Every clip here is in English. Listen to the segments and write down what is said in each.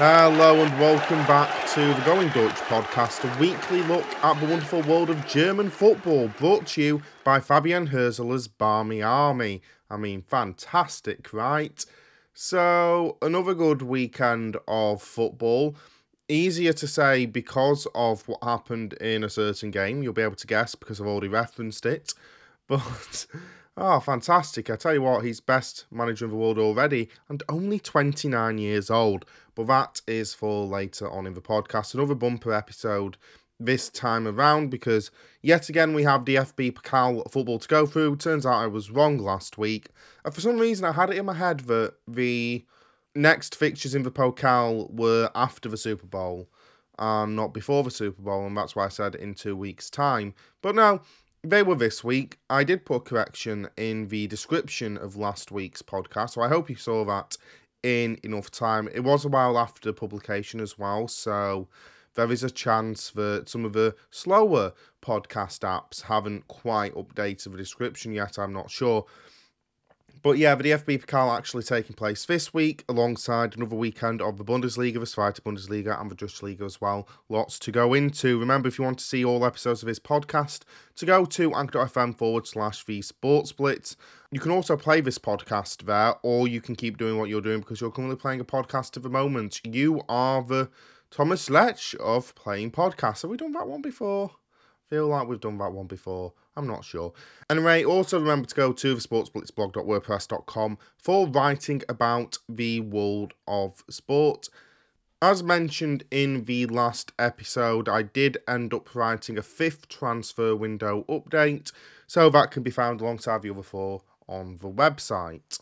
Hello and welcome back to the Going Deutsch podcast, a weekly look at the wonderful world of German football, brought to you by Fabian Hürzeler's Barmy Army. I mean, fantastic, right? So, another good weekend of football. Easier to say because of what happened in a certain game. You'll be able to guess because I've already referenced it. But Oh, fantastic. I tell you what, he's best manager in the world already and only 29 years old. But that is for later on in the podcast. Another bumper episode this time around because yet again we have DFB Pokal football to go through. Turns out I was wrong last week. And for some reason I had it in my head that the next fixtures in the Pokal were after the Super Bowl and not before the Super Bowl, and that's why I said in two weeks' time. But no, they were this week. I did put a correction in the description of last week's podcast, so I hope you saw that in enough time. It was a while after publication as well, so there is a chance that some of the slower podcast apps haven't quite updated the description yet. I'm not sure. But yeah, the DFB Pokal actually taking place this week alongside another weekend of the Bundesliga, the Zweite Bundesliga, and the Dutch League as well. Lots to go into. Remember, if you want to see all episodes of this podcast, to go to anchor.fm forward slash the sports blitz. You can also play this podcast there, or you can keep doing what you're doing because you're currently playing a podcast at the moment. You are the Thomas Letsch of playing podcasts. Have we done that one before? Feel like we've done that one before. I'm not sure. Anyway, also remember to go to the sportsblitzblog.wordpress.com for writing about the world of sport. As mentioned in the last episode, I did end up writing a fifth transfer window update, so that can be found alongside the other four on the website.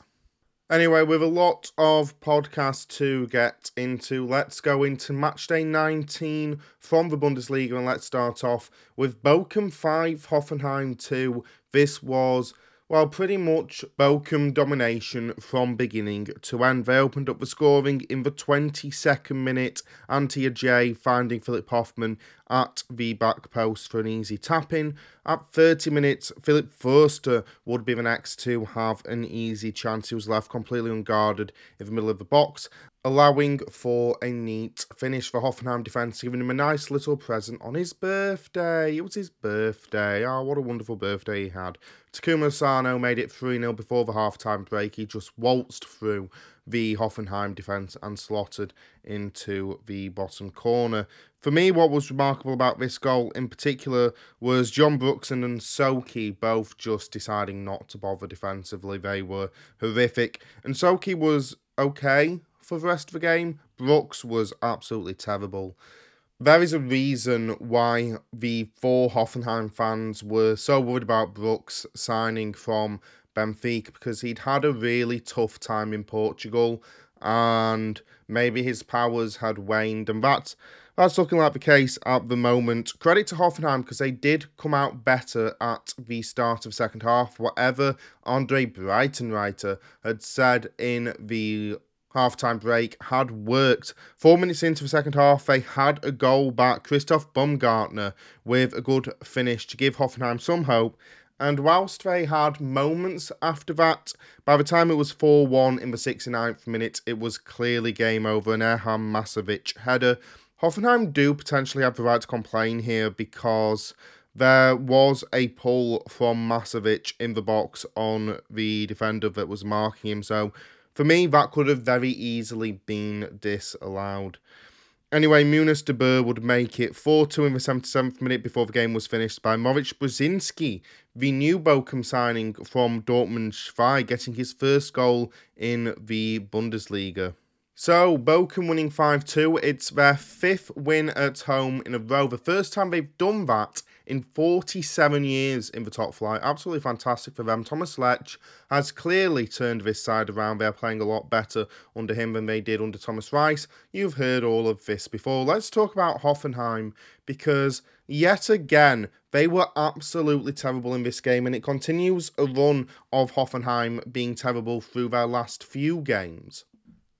Anyway, with a lot of podcasts to get into, let's go into matchday 19 from the Bundesliga and let's start off with Bochum 5, Hoffenheim 2. This was well, pretty much Bochum domination from beginning to end. They opened up the scoring in the 22nd minute. Antwi-Adjei finding Philipp Hofmann at the back post for an easy tap in. At 30 minutes, Philipp Förster would be the next to have an easy chance. He was left completely unguarded in the middle of the box allowing for a neat finish for Hoffenheim defence, giving him a nice little present on his birthday. It was his birthday. Oh, what a wonderful birthday he had. Takuma Asano made it 3 0 before the half time break. He just waltzed through the Hoffenheim defence and slotted into the bottom corner. For me, what was remarkable about this goal in particular was John Brooks and Nsoki both just deciding not to bother defensively. They were horrific. And Nsoki was okay for the rest of the game. Brooks was absolutely terrible. There is a reason why the four Hoffenheim fans were so worried about Brooks signing from Benfica because he'd had a really tough time in Portugal and maybe his powers had waned, and that's that's looking like the case at the moment. Credit to Hoffenheim because they did come out better at the start of second half. Whatever Andre Breitenreiter had said in the halftime break had worked. Four minutes into the second half, they had a goal back. Christoph Baumgartner with a good finish to give Hoffenheim some hope. And whilst they had moments after that, by the time it was 4 1 in the 69th minute, it was clearly game over. An Erhan Masovic header. Hoffenheim do potentially have the right to complain here because there was a pull from Masovic in the box on the defender that was marking him. So for me, that could have very easily been disallowed. Anyway, Munas Dabbur would make it 4 2 in the 77th minute before the game was finished by Moritz Broschinski, the new Bochum signing from Dortmund Schwei, getting his first goal in the Bundesliga. So, Bochum winning 5 2. It's their fifth win at home in a row. The first time they've done that in 47 years in the top flight. Absolutely fantastic for them. Thomas Letsch has clearly turned this side around. They're playing a lot better under him than they did under Thomas Reis. You've heard all of this before. Let's talk about Hoffenheim because yet again, they were absolutely terrible in this game, and it continues a run of Hoffenheim being terrible through their last few games.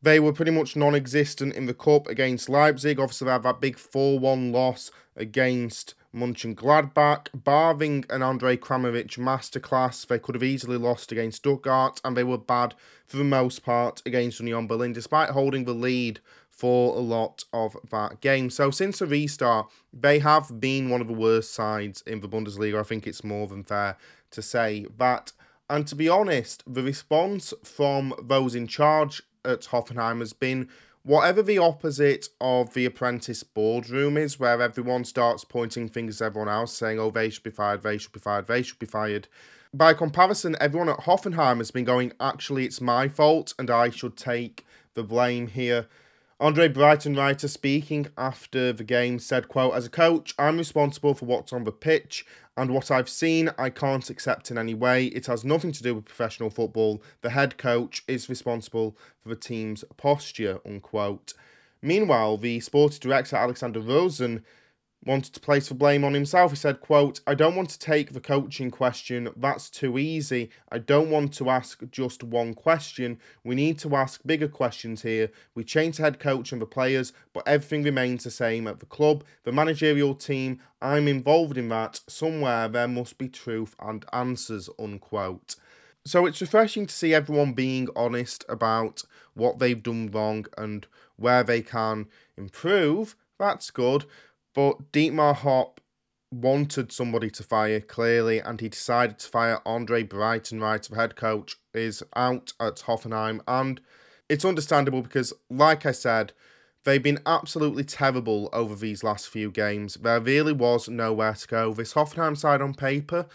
They were pretty much non existent in the Cup against Leipzig. Obviously, they had that big 4 1 loss against Mönchengladbach, Barving and Andrej Kramaric masterclass. They could have easily lost against Stuttgart, and they were bad for the most part against Union Berlin, despite holding the lead for a lot of that game. So since the restart, they have been one of the worst sides in the Bundesliga. I think it's more than fair to say that. And to be honest, the response from those in charge at Hoffenheim has been whatever the opposite of the apprentice boardroom is, where everyone starts pointing fingers at everyone else, saying, oh, they should be fired, they should be fired, they should be fired. By comparison, everyone at Hoffenheim has been going, actually, it's my fault and I should take the blame here. Andre Breitenreiter speaking after the game said, quote, As a coach, I'm responsible for what's on the pitch, and what I've seen I can't accept in any way. It has nothing to do with professional football. The head coach is responsible for the team's posture, unquote. Meanwhile, the sports director Alexander Rosen wanted to place the blame on himself. He said, quote, I don't want to take the coaching question. That's too easy. I don't want to ask just one question. We need to ask bigger questions here. We changed the head coach and the players, but everything remains the same at the club, the managerial team. I'm involved in that. Somewhere there must be truth and answers, unquote. So it's refreshing to see everyone being honest about what they've done wrong and where they can improve. That's good. But Dietmar Hopp wanted somebody to fire clearly, and he decided to fire Andre Breitenreiter the head coach, is out at Hoffenheim, and it's understandable because, like I said, they've been absolutely terrible over these last few games. There really was nowhere to go. This Hoffenheim side on paper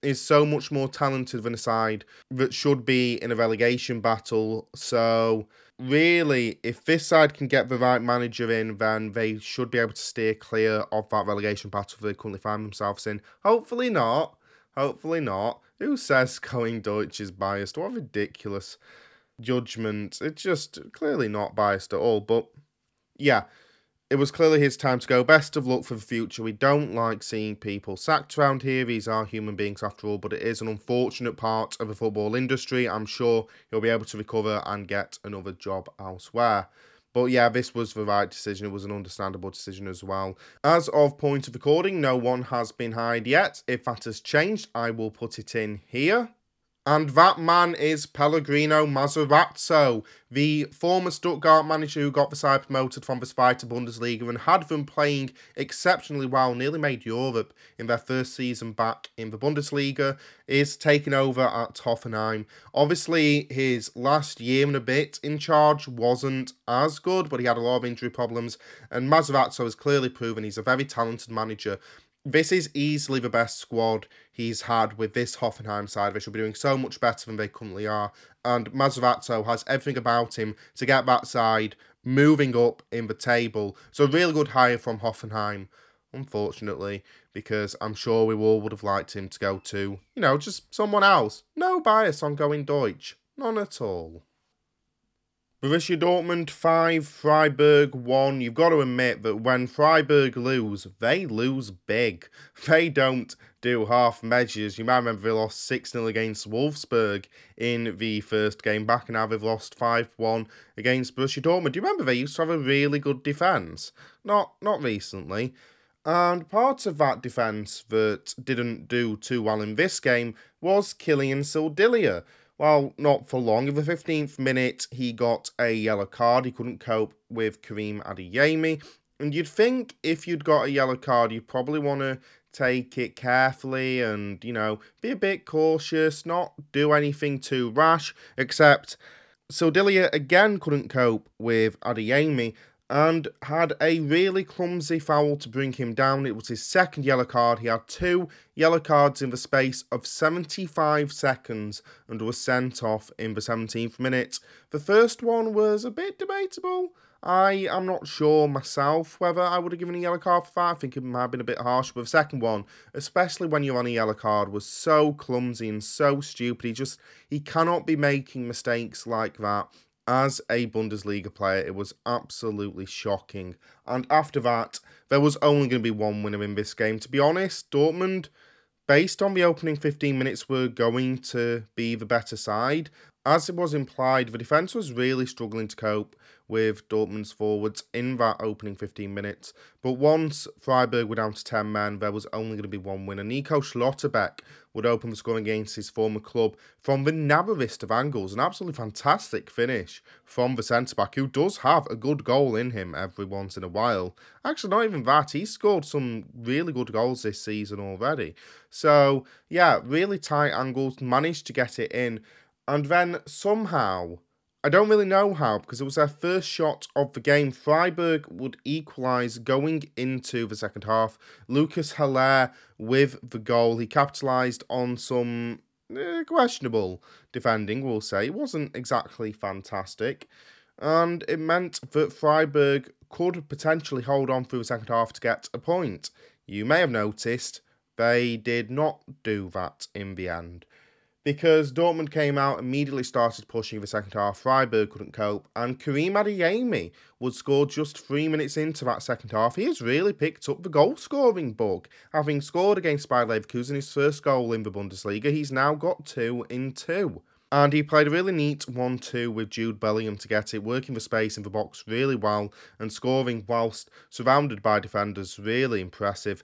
is so much more talented than a side that should be in a relegation battle. So really, if this side can get the right manager in, then they should be able to steer clear of that relegation battle they currently find themselves in. Hopefully not. Hopefully not. Who says Going Deutsch is biased? What a ridiculous judgment. It's just clearly not biased at all. But yeah, it was clearly his time to go. Best of luck for the future. We don't like seeing people sacked around here. These are human beings after all, but it is an unfortunate part of the football industry. I'm sure he'll be able to recover and get another job elsewhere. But yeah, this was the right decision. It was an understandable decision as well. As of point of recording, no one has been hired yet. If that has changed, I will put it in here. And that man is Pellegrino Matarazzo, the former Stuttgart manager who got the side promoted from the Zweite Bundesliga and had them playing exceptionally well, nearly made Europe in their first season back in the Bundesliga, is taking over at Hoffenheim. Obviously, his last year and a bit in charge wasn't as good, but he had a lot of injury problems, and Matarazzo has clearly proven he's a very talented manager this is easily the best squad he's had with this Hoffenheim side. They should be doing so much better than they currently are. And Matarazzo has everything about him to get that side moving up in the table. So really good hire from Hoffenheim, unfortunately, because I'm sure we all would have liked him to go to, you know, just someone else. No bias on going Deutsch. None at all. Borussia Dortmund 5, Freiburg 1. You've got to admit that when Freiburg lose, they lose big. They don't do half measures. You might remember they lost 6 0 against Wolfsburg in the first game back, and now they've lost 5 1 against Borussia Dortmund. Do you remember they used to have a really good defence? Not, not recently. And part of that defence that didn't do too well in this game was Kiliann Sildillia well, not for long. In the 15th minute, he got a yellow card. He couldn't cope with Karim Adeyemi. And you'd think if you'd got a yellow card, you'd probably want to take it carefully and, you know, be a bit cautious, not do anything too rash, except Sildillia again couldn't cope with Adeyemi and had a really clumsy foul to bring him down. It was his second yellow card. He had two yellow cards in the space of 75 seconds and was sent off in the 17th minute. The first one was a bit debatable. I am not sure myself whether I would have given a yellow card for that. I think it might have been a bit harsh. But the second one, especially when you're on a yellow card, was so clumsy and so stupid. He just he cannot be making mistakes like that as a Bundesliga player, it was absolutely shocking. And after that, there was only going to be one winner in this game. To be honest, Dortmund, based on the opening 15 minutes, were going to be the better side. As it was implied, the defence was really struggling to cope with Dortmund's forwards in that opening 15 minutes. But once Freiburg were down to 10 men, there was only going to be one winner. Nico Schlotterbeck would open the scoring against his former club from the narrowest of angles. An absolutely fantastic finish from the centre back, who does have a good goal in him every once in a while. Actually, not even that. He's scored some really good goals this season already. So, yeah, really tight angles, managed to get it in. And then somehow I don't really know how because it was their first shot of the game. Freiburg would equalise going into the second half. Lucas Höler with the goal. He capitalised on some eh, questionable defending, we'll say. It wasn't exactly fantastic. And it meant that Freiburg could potentially hold on through the second half to get a point. You may have noticed they did not do that in the end because Dortmund came out, immediately started pushing the second half. Freiburg couldn't cope, and Karim Adeyemi would score just three minutes into that second half. He has really picked up the goal scoring bug. Having scored against Bayer Leverkusen his first goal in the Bundesliga, he's now got two in two. And he played a really neat 1 2 with Jude Bellingham to get it, working the space in the box really well and scoring whilst surrounded by defenders. Really impressive.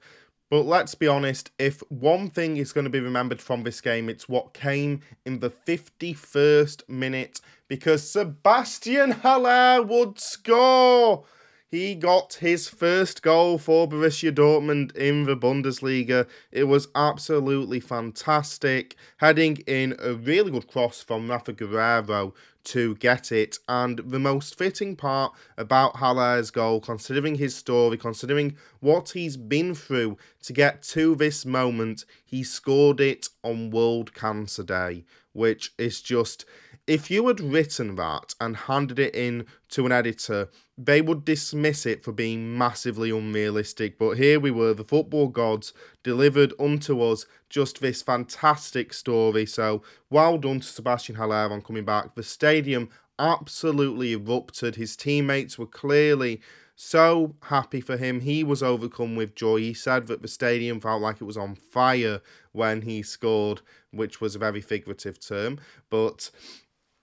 But let's be honest, if one thing is going to be remembered from this game, it's what came in the 51st minute because Sebastian Haller would score. He got his first goal for Borussia Dortmund in the Bundesliga. It was absolutely fantastic, heading in a really good cross from Rafa Guerreiro to get it. And the most fitting part about Haller's goal, considering his story, considering what he's been through to get to this moment, he scored it on World Cancer Day, which is just. If you had written that and handed it in to an editor, they would dismiss it for being massively unrealistic. But here we were, the football gods delivered unto us just this fantastic story. So well done to Sebastian Haller on coming back. The stadium absolutely erupted. His teammates were clearly so happy for him. He was overcome with joy. He said that the stadium felt like it was on fire when he scored, which was a very figurative term. But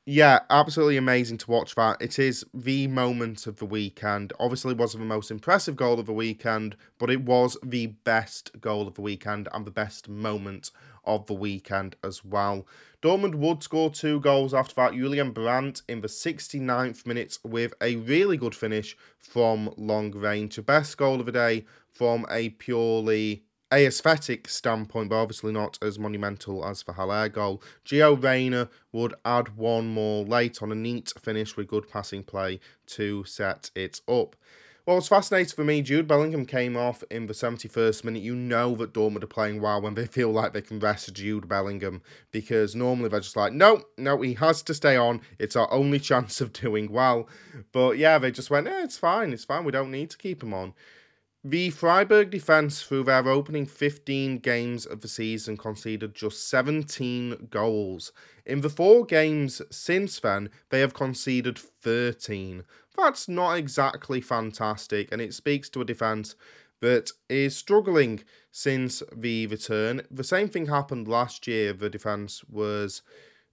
yeah, absolutely amazing to watch that. It is the moment of the weekend. Obviously, it wasn't the most impressive goal of the weekend, but it was the best goal of the weekend and the best moment of the weekend as well. Dortmund would score two goals after that. Julian Brandt in the 69th minute with a really good finish from long range. The best goal of the day from a purely aesthetic standpoint, but obviously not as monumental as the Haller goal. Gio Reyna would add one more late on a neat finish with good passing play to set it up. Well, it's fascinating for me. Jude Bellingham came off in the 71st minute. You know that Dortmund are playing well when they feel like they can rest Jude Bellingham because normally they're just like, no, no, he has to stay on. It's our only chance of doing well. But yeah, they just went, eh, it's fine, it's fine. We don't need to keep him on. The Freiburg defence, through their opening 15 games of the season, conceded just 17 goals. In the four games since then, they have conceded 13. That's not exactly fantastic, and it speaks to a defence that is struggling since the return. The same thing happened last year. The defence was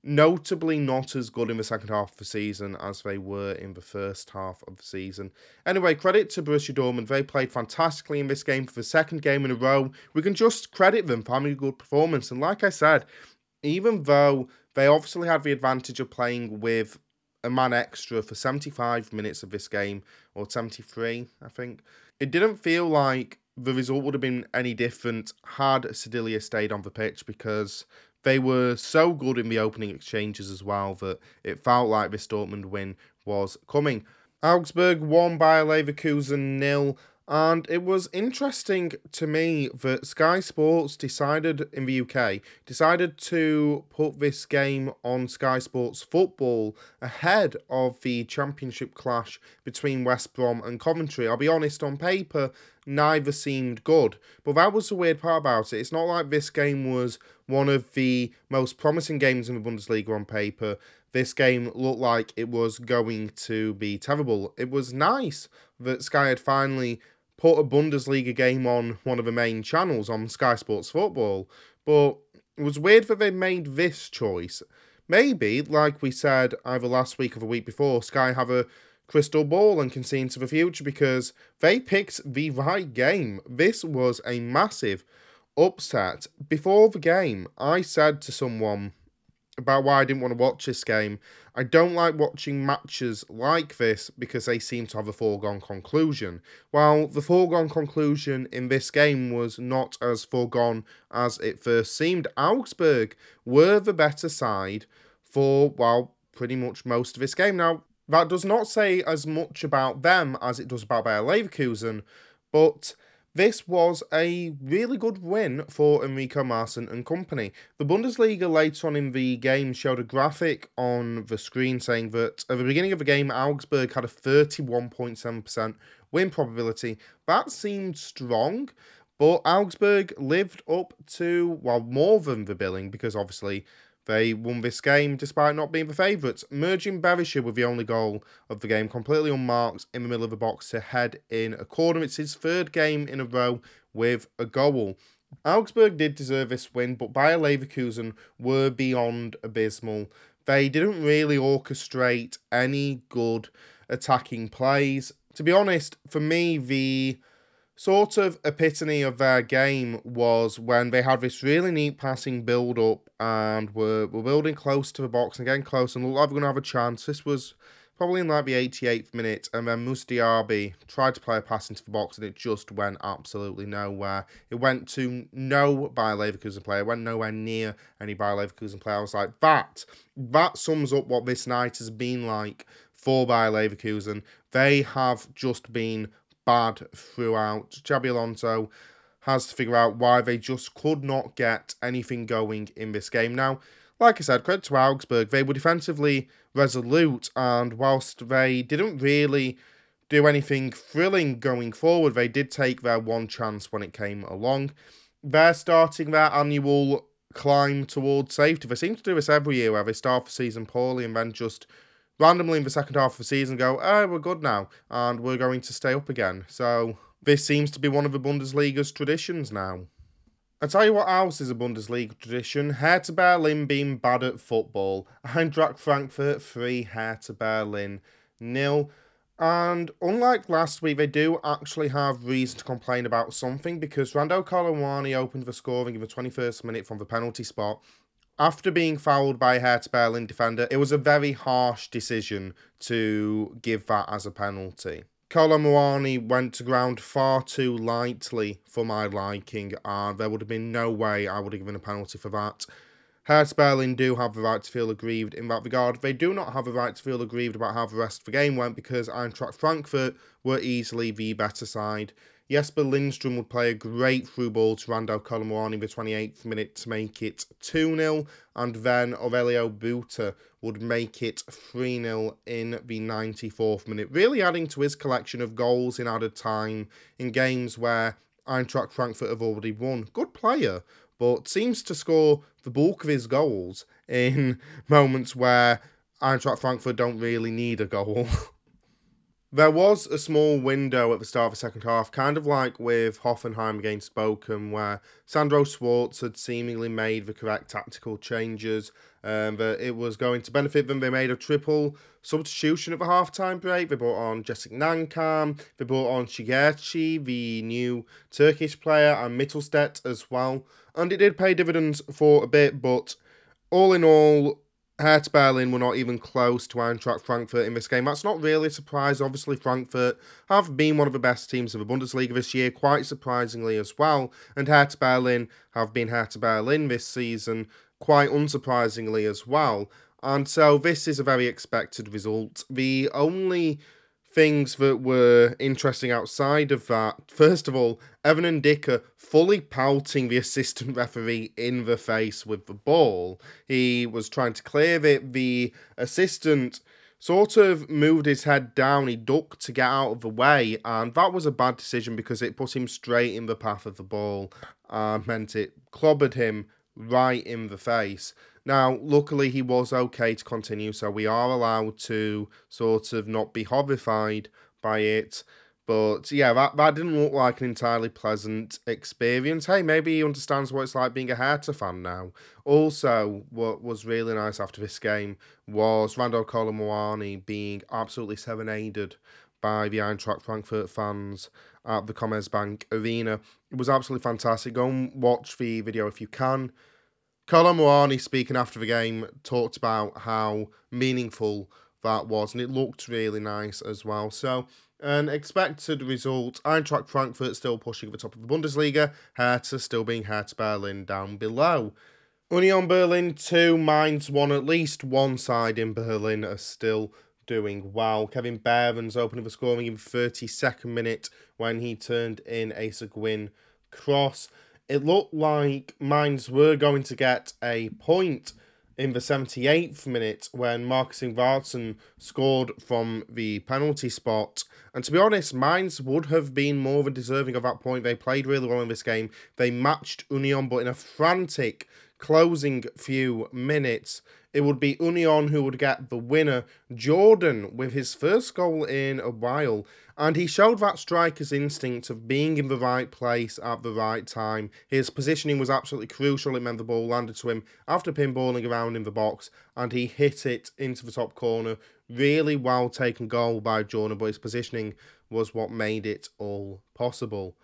notably not as good in the second half of the season as they were in the first half of the season. Anyway, credit to Borussia Dortmund. They played fantastically in this game for the second game in a row. We can just credit them for having a good performance. And like I said, even though they obviously had the advantage of playing with a man extra for 75 minutes of this game, or 73, I think, it didn't feel like the result would have been any different had Sildillia stayed on the pitch because they were so good in the opening exchanges as well that it felt like this Dortmund win was coming. Augsburg won by Leverkusen nil and it was interesting to me that Sky Sports decided in the UK decided to put this game on Sky Sports Football ahead of the championship clash between West Brom and Coventry. I'll be honest, on paper, neither seemed good. But that was the weird part about it. It's not like this game was one of the most promising games in the Bundesliga on paper. This game looked like it was going to be terrible. It was nice that Sky had finally put a Bundesliga game on one of the main channels on Sky Sports Football, but it was weird that they made this choice. Maybe, like we said either last week or the week before, Sky have a crystal ball and can see into the future because they picked the right game. This was a massive upset. Before the game, I said to someone about why I didn't want to watch this game. I don't like watching matches like this because they seem to have a foregone conclusion. While the foregone conclusion in this game was not as foregone as it first seemed, Augsburg were the better side for, well, pretty much most of this game. Now, that does not say as much about them as it does about Bayer Leverkusen, but this was a really good win for Enrico Maassen and company. The Bundesliga later on in the game showed a graphic on the screen saying that at the beginning of the game, Augsburg had a 31.7% win probability. That seemed strong, but Augsburg lived up to, well, more than the billing because obviously they won this game despite not being the favourites, Mergim Berisha with the only goal of the game, completely unmarked in the middle of the box to head in a corner. It's his third game in a row with a goal. Augsburg did deserve this win, but Bayer Leverkusen were beyond abysmal. They didn't really orchestrate any good attacking plays. To be honest, for me, the sort of epitome of their game was when they had this really neat passing build up and were, were building close to the box and getting close and looked like were going to have a chance. This was probably in like the 88th minute, and then Mustafi tried to play a pass into the box and it just went absolutely nowhere. It went to no Bayer Leverkusen player, it went nowhere near any Bayer Leverkusen player. I was like, that, that sums up what this night has been like for Bayer Leverkusen. They have just been bad throughout. Xabi Alonso has to figure out why they just could not get anything going in this game. Now, like I said, credit to Augsburg, they were defensively resolute, and whilst they didn't really do anything thrilling going forward, they did take their one chance when it came along. They're starting their annual climb towards safety. They seem to do this every year where they start the season poorly and then just randomly in the second half of the season go, oh, we're good now and we're going to stay up again. So this seems to be one of the Bundesliga's traditions now. I tell you what else is a Bundesliga tradition. Hertha Berlin being bad at football. Eintracht Frankfurt 3, Hertha Berlin nil. And unlike last week, they do actually have reason to complain about something because Randal Kolo Muani opened the scoring in the 21st minute from the penalty spot after being fouled by a Hertha Berlin defender, it was a very harsh decision to give that as a penalty. Kolo Muani went to ground far too lightly for my liking, and there would have been no way I would have given a penalty for that. Hertha Berlin do have the right to feel aggrieved in that regard. They do not have the right to feel aggrieved about how the rest of the game went because Eintracht Frankfurt were easily the better side. Jesper Lindstrom would play a great through ball to Randal Kolo Muani in the 28th minute to make it 2 0, and then Aurelio Buta would make it 3 0 in the 94th minute, really adding to his collection of goals in added time in games where Eintracht Frankfurt have already won. Good player, but seems to score the bulk of his goals in moments where Eintracht Frankfurt don't really need a goal. There was a small window at the start of the second half, kind of like with Hoffenheim against Bochum, where Sandro Schwarz had seemingly made the correct tactical changes, um, that it was going to benefit them. They made a triple substitution at the halftime break. They brought on Jessic Ngankam, they brought on Cigerci, the new Turkish player, and Mittelstadt as well. And it did pay dividends for a bit, but all in all, Hertha Berlin were not even close to Eintracht Frankfurt in this game. That's not really a surprise. Obviously, Frankfurt have been one of the best teams of the Bundesliga this year, quite surprisingly as well. And Hertha Berlin have been Hertha Berlin this season, quite unsurprisingly as well. And so this is a very expected result. The only things that were interesting outside of that. First of all, Evan Ndicka fully pelting the assistant referee in the face with the ball. He was trying to clear it. The assistant sort of moved his head down. He ducked to get out of the way, and that was a bad decision because it put him straight in the path of the ball and meant it clobbered him right in the face. Now, luckily, he was okay to continue, so we are allowed to sort of not be horrified by it. But yeah, that, that didn't look like an entirely pleasant experience. Hey, maybe he understands what it's like being a Hertha fan now. Also, what was really nice after this game was Randal Kolo Muani being absolutely serenaded by the Eintracht Frankfurt fans at the Commerzbank Arena. It was absolutely fantastic. Go and watch the video if you can. Kolo Muani, speaking after the game, talked about how meaningful that was, and it looked really nice as well. So, an expected result Eintracht Frankfurt still pushing the top of the Bundesliga, Hertha still being Hertha Berlin down below. Union Berlin 2, Mainz 1, at least one side in Berlin are still doing well. Kevin Behrens opening the scoring in the 32nd minute when he turned in a Seguin cross. It looked like Mainz were going to get a point in the 78th minute when Marcus Ingvartsen scored from the penalty spot. And to be honest, Mainz would have been more than deserving of that point. They played really well in this game. They matched Union, but in a frantic closing few minutes, it would be Union who would get the winner. Jordan with his first goal in a while. And he showed that striker's instinct of being in the right place at the right time. His positioning was absolutely crucial. It meant the ball landed to him after pinballing around in the box, and he hit it into the top corner. Really well taken goal by Jordan, but his positioning was what made it all possible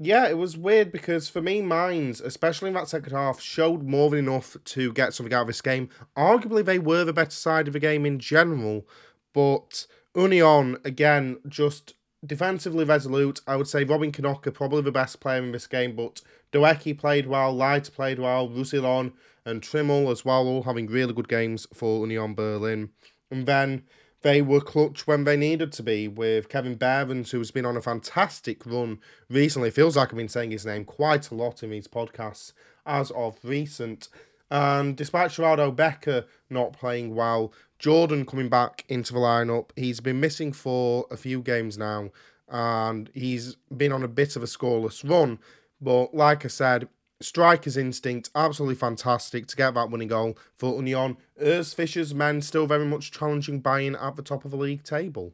yeah, it was weird because for me, Mainz, especially in that second half, showed more than enough to get something out of this game. Arguably, they were the better side of the game in general, but Union, again, just defensively resolute. I would say Robin Knoche, probably the best player in this game, but Doekhi played well, Leite played well, Roussillon and Trimmel as well, all having really good games for Union Berlin. And then they were clutch when they needed to be with Kevin Behrens, who's been on a fantastic run recently. Feels like I've been saying his name quite a lot in these podcasts as of recent. And despite Sheraldo Becker not playing well, Jordan coming back into the lineup, he's been missing for a few games now, and he's been on a bit of a scoreless run. But like I said, striker's instinct, absolutely fantastic to get that winning goal for Union. Urs Fischer's men still very much challenging Bayern at the top of the league table.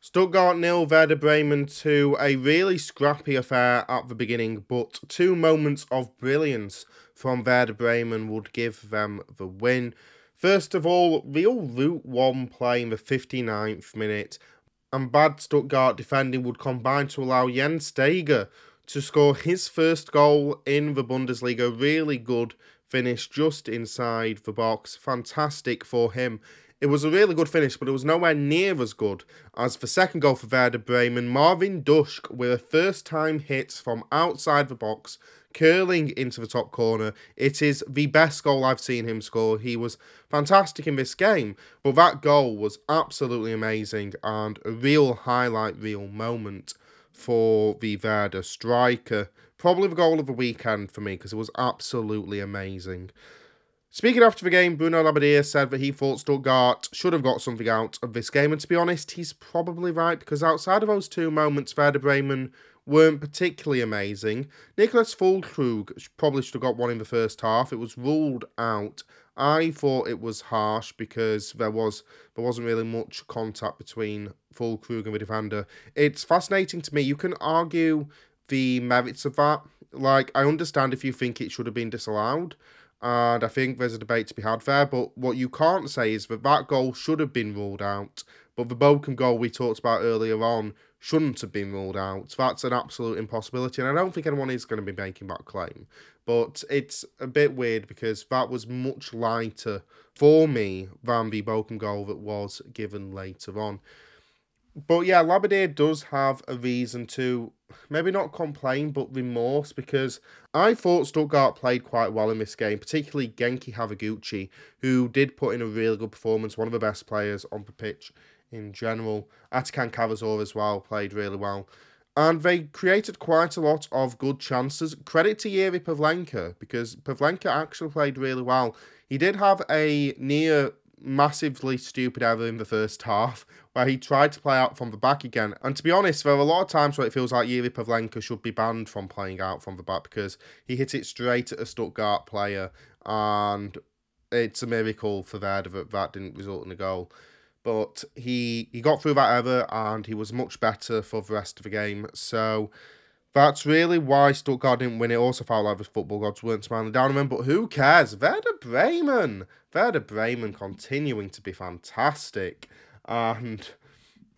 Stuttgart nil, Werder Bremen 2, a really scrappy affair at the beginning, but two moments of brilliance from Werder Bremen would give them the win. First of all, real route one play in the 59th minute, and bad Stuttgart defending would combine to allow Jens Stage to score his first goal in the Bundesliga. Really good finish just inside the box. Fantastic for him. It was a really good finish, but it was nowhere near as good as the second goal for Werder Bremen. Marvin Ducksch with a first time hit from outside the box, curling into the top corner. It is the best goal I've seen him score. He was fantastic in this game, but that goal was absolutely amazing and a real highlight, real moment for the Werder striker. Probably the goal of the weekend for me because it was absolutely amazing. Speaking after the game, Bruno Labbadia said that he thought Stuttgart should have got something out of this game, and to be honest, he's probably right because outside of those two moments, Werder Bremen weren't particularly amazing. Niclas Füllkrug probably should have got one in the first half. It was ruled out I thought it was harsh because there was there wasn't really much contact between Füllkrug and the defender. It's fascinating to me. You can argue the merits of that. Like I understand if you think it should have been disallowed, and I think there's a debate to be had there. But what you can't say is that that goal should have been ruled out. But the Bochum goal we talked about earlier on shouldn't have been ruled out. That's an absolute impossibility, and I don't think anyone is going to be making that claim. But it's a bit weird because that was much lighter for me than the Bochum goal that was given later on. But yeah, Labbadia does have a reason to maybe not complain, but remorse because I thought Stuttgart played quite well in this game, particularly Genki Haraguchi, who did put in a really good performance, one of the best players on the pitch in general. Atakan Karazor as well played really well. And they created quite a lot of good chances. Credit to Yuri Pavlenka because Pavlenka actually played really well. He did have a near massively stupid error in the first half where he tried to play out from the back again. And to be honest, there are a lot of times where it feels like Yuri Pavlenka should be banned from playing out from the back because he hit it straight at a Stuttgart player and it's a miracle for Werder that that didn't result in a goal but he he got through that ever and he was much better for the rest of the game. So that's really why Stuttgart didn't win. It also like the football gods weren't smiling down on him, but who cares? Werder Bremen, Werder Bremen continuing to be fantastic, and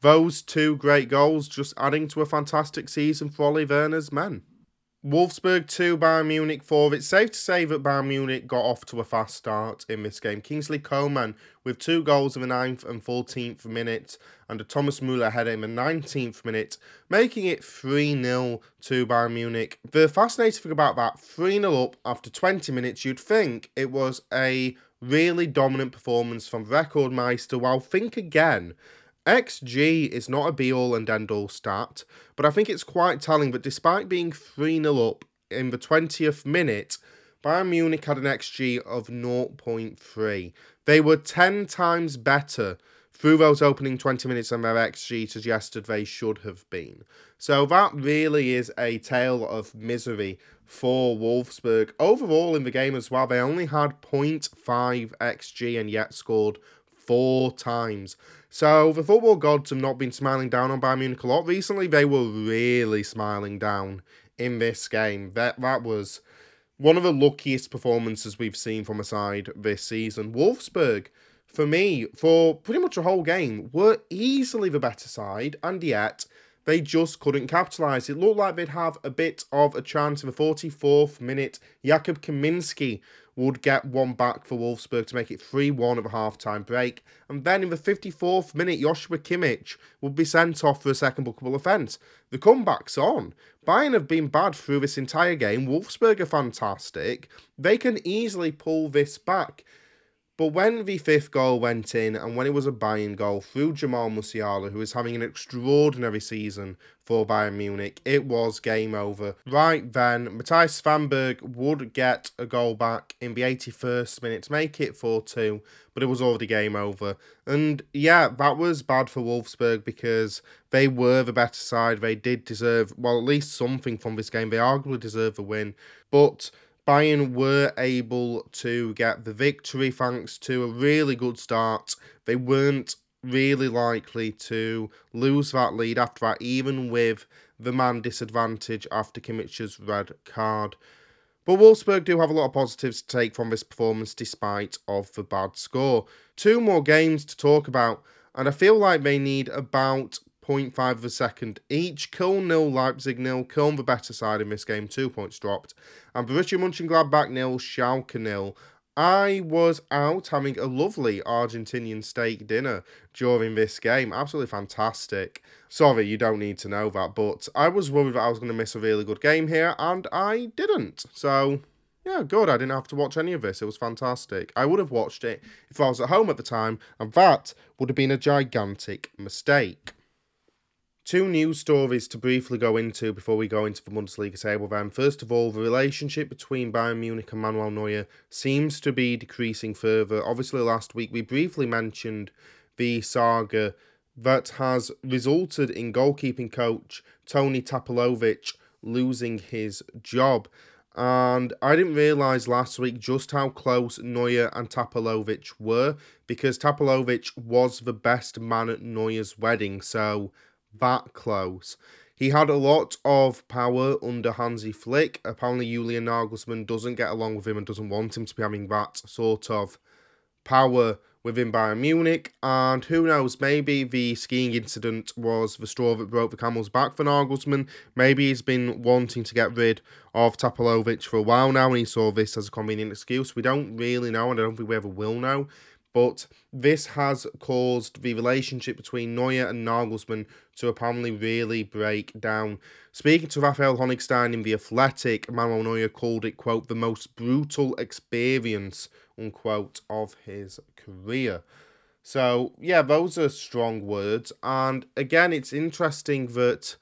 those two great goals just adding to a fantastic season for Ole Werner's men. Wolfsburg 2, Bayern Munich 4. It's safe to say that Bayern Munich got off to a fast start in this game. Kingsley Coman with two goals in the 9th and 14th minute, and a Thomas Muller header in the 19th minute, making it 3 0 to Bayern Munich. The fascinating thing about that 3 0 up after 20 minutes, you'd think it was a really dominant performance from Rekordmeister. Well, think again. XG is not a be all and end all stat, but I think it's quite telling that despite being 3 0 up in the 20th minute, Bayern Munich had an XG of 0.3. They were 10 times better through those opening 20 minutes than their XG suggested they should have been. So that really is a tale of misery for Wolfsburg. Overall in the game as well, they only had 0.5 XG and yet scored four times. So the football gods have not been smiling down on Bayern Munich a lot recently. They were really smiling down in this game. That that was one of the luckiest performances we've seen from a side this season. Wolfsburg, for me, for pretty much a whole game, were easily the better side, and yet they just couldn't capitalise. It looked like they'd have a bit of a chance in the 44th minute. Jakub Kaminski would get one back for Wolfsburg to make it 3 1 at the half time break. And then in the 54th minute, Joshua Kimmich would be sent off for a second bookable offence. The comeback's on. Bayern have been bad through this entire game. Wolfsburg are fantastic. They can easily pull this back. But when the fifth goal went in, and when it was a Bayern goal through Jamal Musiala, who is having an extraordinary season for Bayern Munich, it was game over. Right then, Mattias Svanberg would get a goal back in the 81st minute to make it 4 2, but it was already game over. And yeah, that was bad for Wolfsburg because they were the better side. They did deserve, well, at least something from this game. They arguably deserve a win. But Bayern were able to get the victory thanks to a really good start. They weren't really likely to lose that lead after that, even with the man disadvantage after Kimmich's red card. But Wolfsburg do have a lot of positives to take from this performance despite of the bad score. Two more games to talk about, and I feel like they need about 0.5 of a second each. Köln nil, Leipzig nil. Köln the better side in this game, two points dropped. And Borussia Mönchengladbach nil, Schalke nil. I was out having a lovely Argentinian steak dinner during this game. Absolutely fantastic. Sorry, you don't need to know that, but I was worried that I was going to miss a really good game here, and I didn't. So, yeah, good. I didn't have to watch any of this. It was fantastic. I would have watched it if I was at home at the time, and that would have been a gigantic mistake. Two news stories to briefly go into before we go into the Bundesliga table then. First of all, the relationship between Bayern Munich and Manuel Neuer seems to be decreasing further. Obviously, last week we briefly mentioned the saga that has resulted in goalkeeping coach Toni Tapalovic losing his job. And I didn't realise last week just how close Neuer and Tapalovic were because Tapalovic was the best man at Neuer's wedding. So that close. He had a lot of power under Hansi Flick. Apparently, Julian Nagelsmann doesn't get along with him and doesn't want him to be having that sort of power within Bayern Munich. And who knows, maybe the skiing incident was the straw that broke the camel's back for Nagelsmann. Maybe he's been wanting to get rid of Tapalovic for a while now and he saw this as a convenient excuse. We don't really know, and I don't think we ever will know. But this has caused the relationship between Neuer and Nagelsmann to apparently really break down. Speaking to Raphael Honigstein in The Athletic, Manuel Neuer called it, quote, the most brutal experience, unquote, of his career. So, yeah, those are strong words. And again, it's interesting that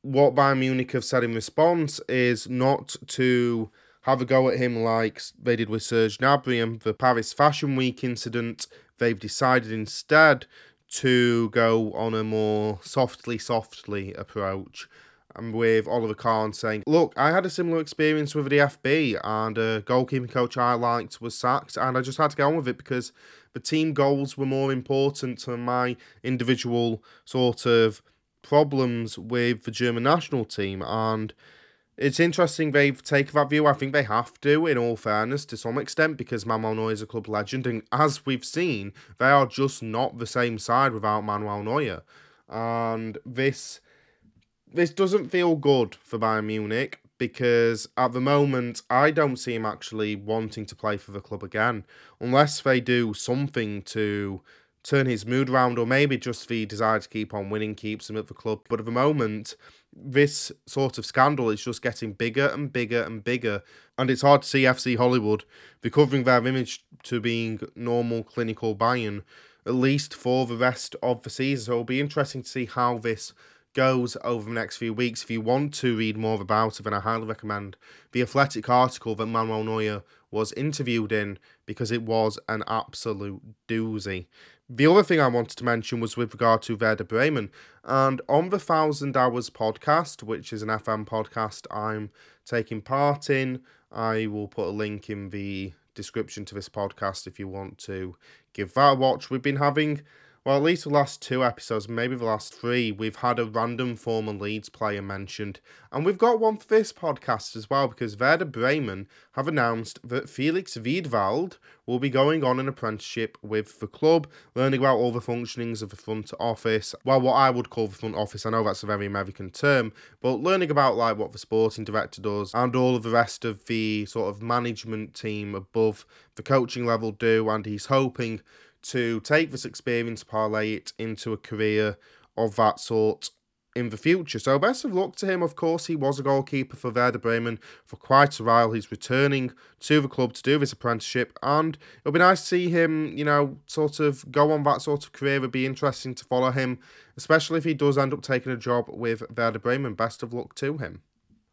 what Bayern Munich have said in response is not to have a go at him like they did with Serge Gnabry and the Paris Fashion Week incident. They've decided instead to go on a more softly, softly approach. And with Oliver Kahn saying, Look, I had a similar experience with the FB, and a goalkeeping coach I liked was sacked, and I just had to go on with it because the team goals were more important than my individual sort of problems with the German national team. And It's interesting they've taken that view. I think they have to, in all fairness, to some extent, because Manuel Neuer is a club legend. And as we've seen, they are just not the same side without Manuel Neuer. And this this doesn't feel good for Bayern Munich because at the moment I don't see him actually wanting to play for the club again unless they do something to turn his mood around or maybe just the desire to keep on winning keeps him at the club. But at the moment, this sort of scandal is just getting bigger and bigger and bigger. And it's hard to see FC Hollywood recovering their image to being normal clinical Bayern, at least for the rest of the season. So it'll be interesting to see how this goes over the next few weeks. If you want to read more about it, then I highly recommend the Athletic article that Manuel Neuer was interviewed in because it was an absolute doozy. The other thing I wanted to mention was with regard to Werder Bremen. And on the Thousand Hours podcast, which is an FM podcast I'm taking part in, I will put a link in the description to this podcast if you want to give that a watch. We've been having well, at least the last two episodes, maybe the last three, we've had a random former Leeds player mentioned. And we've got one for this podcast as well, because Werder Bremen have announced that Felix Wiedwald will be going on an apprenticeship with the club, learning about all the functionings of the front office. Well, what I would call the front office, I know that's a very American term, but learning about like what the sporting director does and all of the rest of the sort of management team above the coaching level do. And he's hoping to take this experience, parlay it into a career of that sort in the future. So best of luck to him. Of course, he was a goalkeeper for Werder Bremen for quite a while. He's returning to the club to do this apprenticeship, and it'll be nice to see him, you know, sort of go on that sort of career. It'd be interesting to follow him, especially if he does end up taking a job with Werder Bremen. Best of luck to him.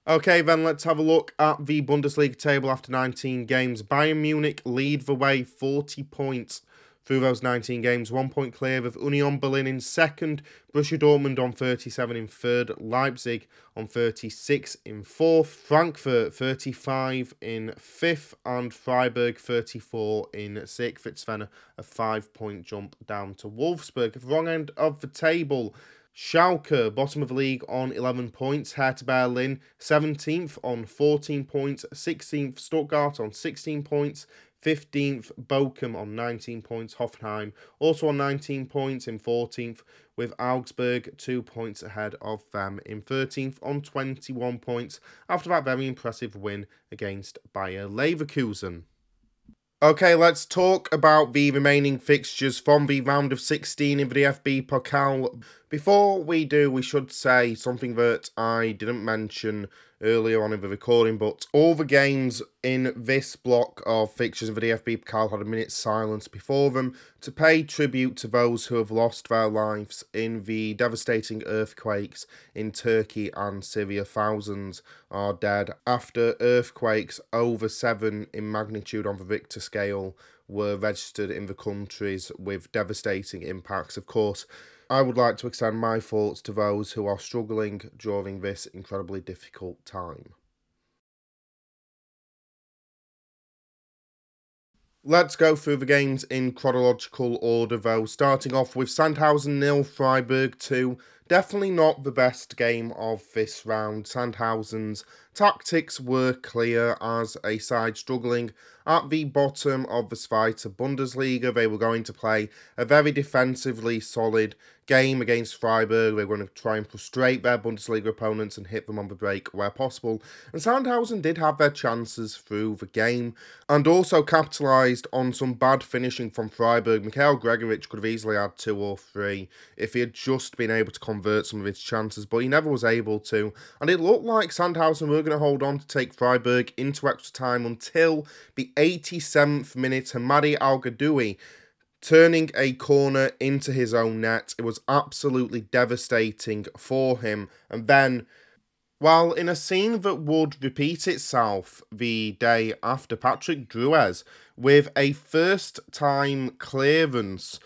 Okay, then let's have a look at the Bundesliga table after 19 games. Bayern Munich lead the way 40 points through those 19 games, one point clear of Union Berlin in second, Borussia Dortmund on 37 in third, Leipzig on 36 in fourth, Frankfurt 35 in fifth, and Freiburg 34 in sixth. It's then a five point jump down to Wolfsburg. Wrong end of the table, Schalke, bottom of the league on 11 points. Hertha Berlin, 17th on 14 points. 16th, Stuttgart on 16 points. 15th, Bochum on 19 points. Hoffenheim also on 19 points in 14th, with Augsburg two points ahead of them in 13th on 21 points after that very impressive win against Bayer Leverkusen. Okay, let's talk about the remaining fixtures from the round of 16 in the DFB Pokal. Before we do, we should say something that I didn't mention earlier on in the recording, but all the games in this block of fixtures of the DFB Pokal had a minute's silence before them to pay tribute to those who have lost their lives in the devastating earthquakes in Turkey and Syria. Thousands are dead after earthquakes over seven in magnitude on the Richter scale were registered in the countries with devastating impacts. Of course, I would like to extend my thoughts to those who are struggling during this incredibly difficult time. Let's go through the games in chronological order though, starting off with Sandhausen nil, Freiburg 2. Definitely not the best game of this round. Sandhausen's tactics were clear as a side struggling at the bottom of the Zweite Bundesliga. They were going to play a very defensively solid game against Freiburg. They were going to try and frustrate their Bundesliga opponents and hit them on the break where possible. And Sandhausen did have their chances through the game and also capitalised on some bad finishing from Freiburg. Michael Gregoritsch could have easily had two or three if he had just been able to convert some of his chances, but he never was able to. And it looked like Sandhausen were going to hold on to take Freiburg into extra time until the 87th minute. Hamadi Al Ghaddioui turning a corner into his own net. It was absolutely devastating for him. And then, while in a scene that would repeat itself the day after, Patrick Drewes with a first time clearance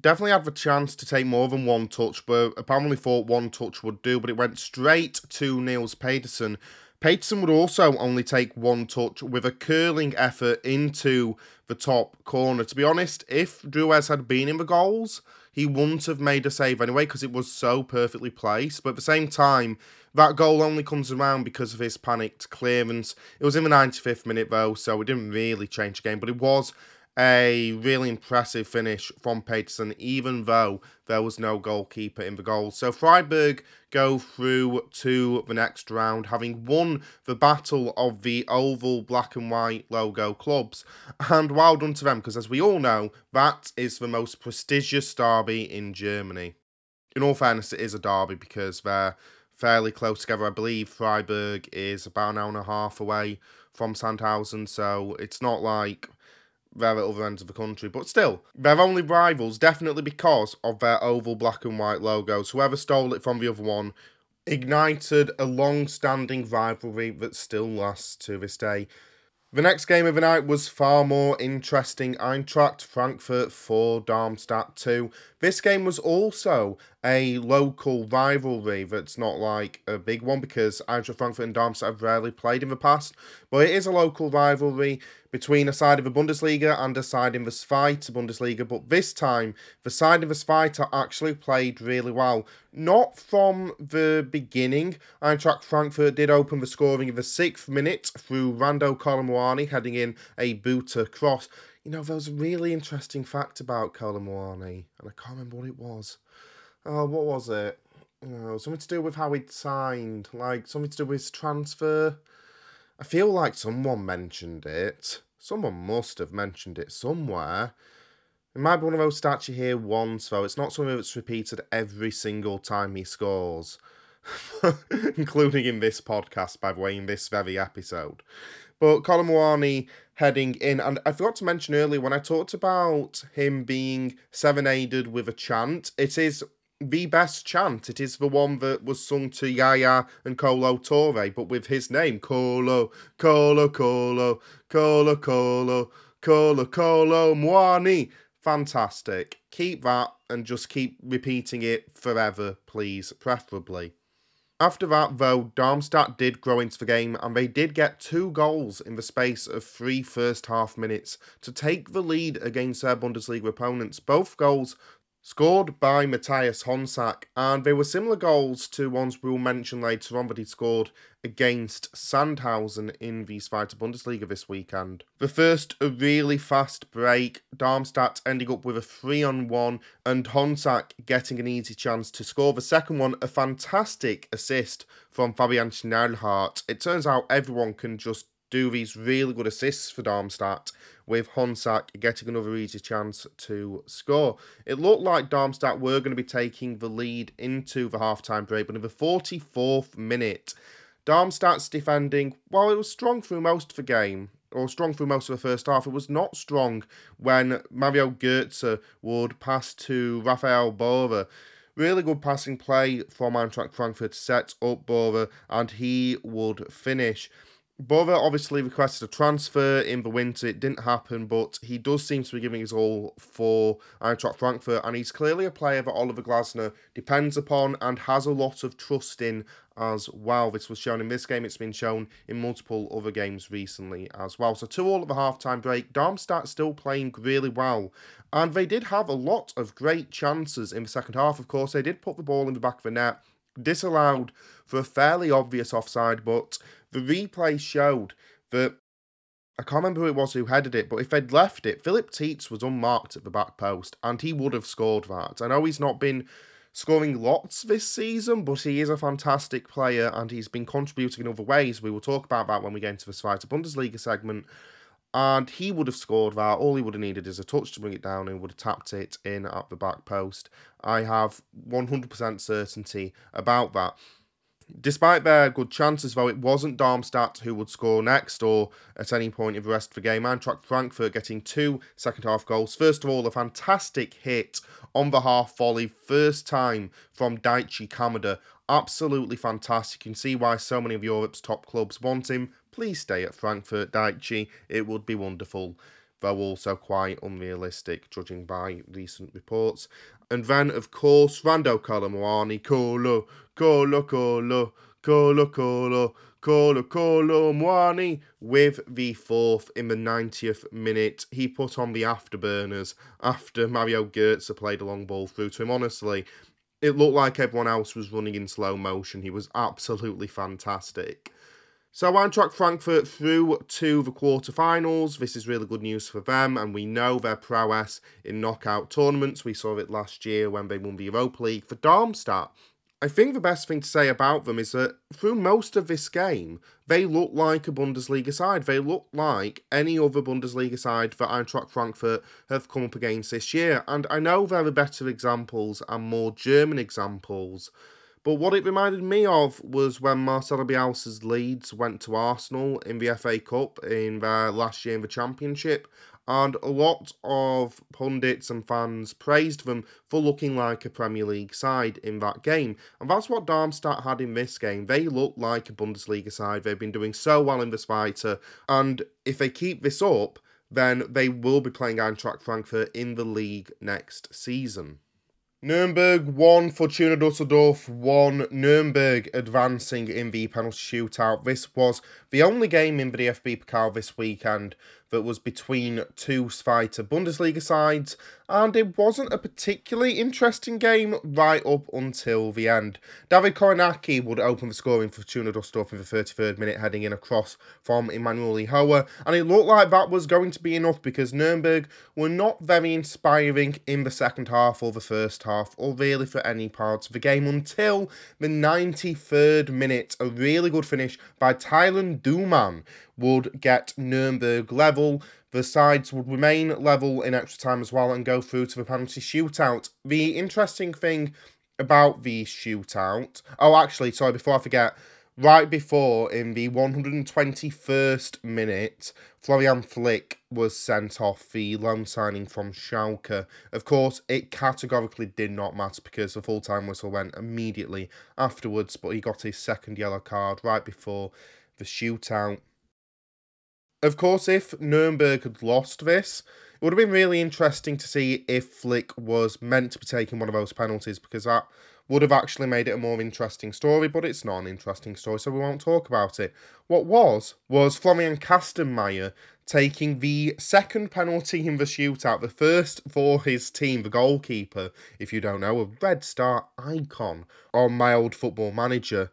definitely had the chance to take more than one touch, but apparently thought one touch would do, but it went straight to Nils Petersen. Petersen would also only take one touch with a curling effort into the top corner. To be honest, if Drewes had been in the goals, he wouldn't have made a save anyway because it was so perfectly placed. But at the same time, that goal only comes around because of his panicked clearance. It was in the 95th minute though, so it didn't really change the game, but it was a really impressive finish from Petersen, even though there was no goalkeeper in the goal. So Freiburg go through to the next round, having won the battle of the oval black and white logo clubs. And well done to them, because as we all know, that is the most prestigious derby in Germany. In all fairness, it is a derby because they're fairly close together. I believe Freiburg is about an hour and a half away from Sandhausen, so it's not like they're at other ends of the country, but still, they're only rivals definitely because of their oval black and white logos. Whoever stole it from the other one ignited a long standing rivalry that still lasts to this day. The next game of the night was far more interesting. Eintracht Frankfurt 4, Darmstadt 2. This game was also a local rivalry that's not like a big one because Eintracht Frankfurt and Darmstadt have rarely played in the past, but it is a local rivalry between a side of the Bundesliga and a side in the Zweite Bundesliga. But this time, the side of the Zweite actually played really well. Not from the beginning. Eintracht Frankfurt did open the scoring in the sixth minute through Randal Kolo Muani heading in a Buta cross. You know, there was a really interesting fact about Kolo Muani, and I can't remember what it was. Oh, what was it? Oh, something to do with how he'd signed, like something to do with his transfer. I feel like someone mentioned it. Someone must have mentioned it somewhere. It might be one of those stats you hear once, though. It's not something that's repeated every single time he scores, including in this podcast, by the way, in this very episode. But Kolo Muani heading in, and I forgot to mention earlier when I talked about him being serenaded with a chant, it is the best chant. It is the one that was sung to Yaya and Kolo Touré, but with his name, Colo, Colo, Colo, Colo, Colo, Colo, Kolo, Muani. Fantastic. Keep that and just keep repeating it forever, please, preferably. After that, though, Darmstadt did grow into the game and they did get two goals in the space of three first half minutes to take the lead against their Bundesliga opponents. Both goals scored by Mathias Honsak, and they were similar goals to ones we'll mention later on that he scored against Sandhausen in the Zweite Bundesliga this weekend. The first, a really fast break, Darmstadt ending up with a 3 on 1, and Honsak getting an easy chance to score. The second one, a fantastic assist from Fabian Schnellhardt. It turns out everyone can just do these really good assists for Darmstadt, with Honsak getting another easy chance to score. It looked like Darmstadt were going to be taking the lead into the half-time break, but in the 44th minute, Darmstadt's defending, while it was strong through most of the game, or strong through most of the first half, it was not strong when Mario Götze would pass to Rafael Borré. Really good passing play from Eintracht Frankfurt set up Borré, and he would finish. Borré obviously requested a transfer in the winter. It didn't happen, but he does seem to be giving his all for Eintracht Frankfurt, and he's clearly a player that Oliver Glasner depends upon and has a lot of trust in as well. This was shown in this game, it's been shown in multiple other games recently as well. So, two all at the halftime break. Darmstadt still playing really well, and they did have a lot of great chances in the second half. Of course, they did put the ball in the back of the net, disallowed for a fairly obvious offside, but the replay showed that I can't remember who it was who headed it, but if they'd left it, Phillip Tietz was unmarked at the back post and he would have scored that. I know he's not been scoring lots this season, but he is a fantastic player and he's been contributing in other ways. We will talk about that when we get into the Zweite Bundesliga segment. And he would have scored that. All he would have needed is a touch to bring it down and would have tapped it in at the back post. I have 100% certainty about that. Despite their good chances, though, it wasn't Darmstadt who would score next or at any point in the rest of the game. Eintracht Frankfurt getting two second half goals. First of all, a fantastic hit on the half volley, first time from Daichi Kamada. Absolutely fantastic. You can see why so many of Europe's top clubs want him. Please stay at Frankfurt, Daichi. It would be wonderful though also quite unrealistic, judging by recent reports. And then, of course, Randal Kolo Muani, Kolo, Kolo, Kolo, Kolo, Kolo, Kolo Kolo Muani with the fourth in the 90th minute. He put on the afterburners after Mario Götze played a long ball through to him. Honestly, it looked like everyone else was running in slow motion. He was absolutely fantastic. So Eintracht Frankfurt through to the quarterfinals. This is really good news for them, and we know their prowess in knockout tournaments. We saw it last year when they won the Europa League for Darmstadt. I think the best thing to say about them is that through most of this game, they look like a Bundesliga side. They look like any other Bundesliga side that Eintracht Frankfurt have come up against this year. And I know there are better examples and more German examples. But what it reminded me of was when Marcelo Bielsa's Leeds went to Arsenal in the FA Cup in their last year in the Championship and a lot of pundits and fans praised them for looking like a Premier League side in that game. And that's what Darmstadt had in this game. They look like a Bundesliga side. They've been doing so well in this fighter, and if they keep this up, then they will be playing Eintracht Frankfurt in the league next season. Nuremberg 1, Fortuna Dusseldorf 1, Nuremberg advancing in the penalty shootout. This was the only game in the DFB Pokal this weekend that was between two Zweite Bundesliga sides, and it wasn't a particularly interesting game right up until the end. Dawid Kownacki would open the scoring for Fortuna Dusseldorf in the 33rd minute, heading in a cross from Emmanuel Iyoha, and it looked like that was going to be enough because Nuremberg were not very inspiring in the second half or the first half, or really for any parts of the game until the 93rd minute. A really good finish by Taylan Duman would get Nuremberg level. The sides would remain level in extra time as well and go through to the penalty shootout. The interesting thing about the shootout. Oh, actually, sorry, before I forget, right before in the 121st minute, Florian Flick was sent off the loan signing from Schalke. Of course, it categorically did not matter because the full time whistle went immediately afterwards, but he got his second yellow card right before the shootout. Of course, if Nuremberg had lost this, it would have been really interesting to see if Flick was meant to be taking one of those penalties because that would have actually made it a more interesting story, but it's not an interesting story, so we won't talk about it. What was, was Florian Kastenmeier taking the second penalty in the shootout, the first for his team, the goalkeeper, if you don't know, a Red Star icon on my old football manager.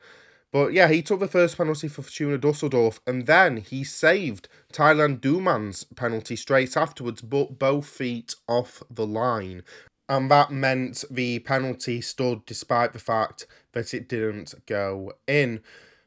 But yeah, he took the first penalty for Fortuna Dusseldorf, and then he saved Taylan Duman's penalty straight afterwards, but both feet off the line. And that meant the penalty stood despite the fact that it didn't go in.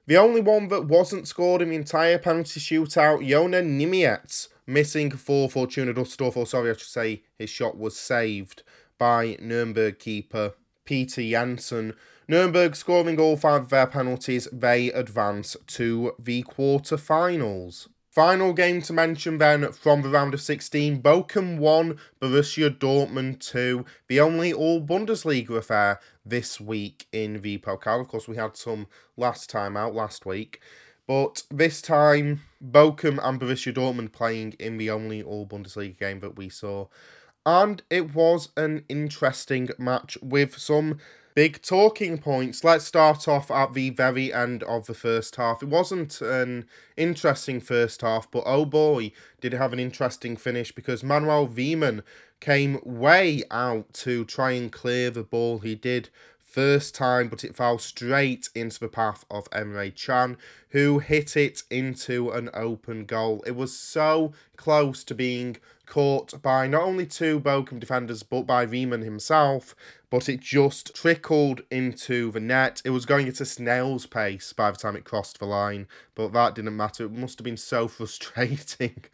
The only one that wasn't scored in the entire penalty shootout, Jona Niemiec, missing for Fortuna Dusseldorf, or sorry, I should say his shot was saved by Nuremberg keeper Peter Jensen. Nuremberg scoring all five of their penalties, they advance to the quarter-finals. Final game to mention then from the round of 16, Bochum 1, Borussia Dortmund 2, the only all Bundesliga affair this week in the Pokal. Of course, we had some last time out last week, but this time Bochum and Borussia Dortmund playing in the only all Bundesliga game that we saw. And it was an interesting match with some Big talking points. Let's start off at the very end of the first half. It wasn't an interesting first half, but oh boy, did it have an interesting finish because Manuel Riemann came way out to try and clear the ball. He did first time, but it fell straight into the path of Emre Can, who hit it into an open goal. It was so close to being caught by not only two Bochum defenders, but by Riemann himself but it just trickled into the net. It was going at a snail's pace by the time it crossed the line, but that didn't matter. It must have been so frustrating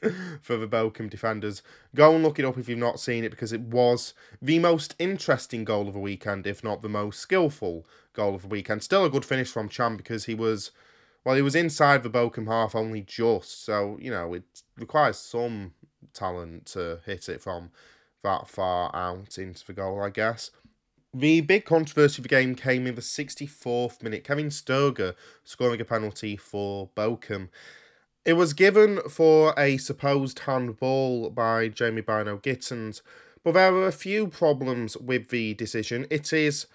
for the Bochum defenders. Go and look it up if you've not seen it because it was the most interesting goal of the weekend, if not the most skillful goal of the weekend. Still a good finish from Can because he was. Well, he was inside the Bochum half only just, so you know it requires some talent to hit it from that far out into the goal, I guess. The big controversy of the game came in the 64th minute. Kevin Stöger scoring a penalty for Bochum. It was given for a supposed handball by Jamie Bynoe Gittens, but there were a few problems with the decision. It is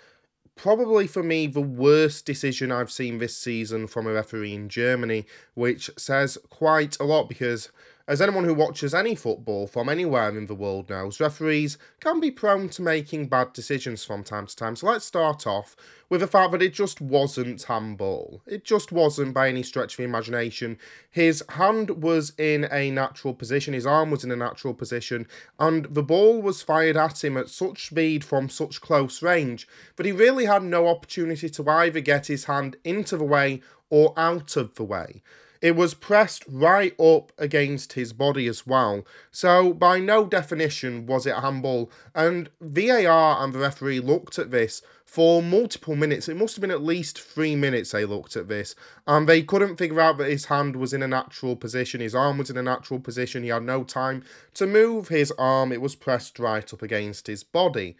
probably for me the worst decision I've seen this season from a referee in Germany, which says quite a lot because as anyone who watches any football from anywhere in the world knows, referees can be prone to making bad decisions from time to time. So let's start off with the fact that it just wasn't handball. It just wasn't by any stretch of the imagination. His hand was in a natural position, his arm was in a natural position, and the ball was fired at him at such speed from such close range that he really had no opportunity to either get his hand into the way or out of the way. It was pressed right up against his body as well. So, by no definition was it a handball. And VAR and the referee looked at this for multiple minutes. It must have been at least three minutes they looked at this. And they couldn't figure out that his hand was in a natural position. His arm was in a natural position. He had no time to move his arm. It was pressed right up against his body.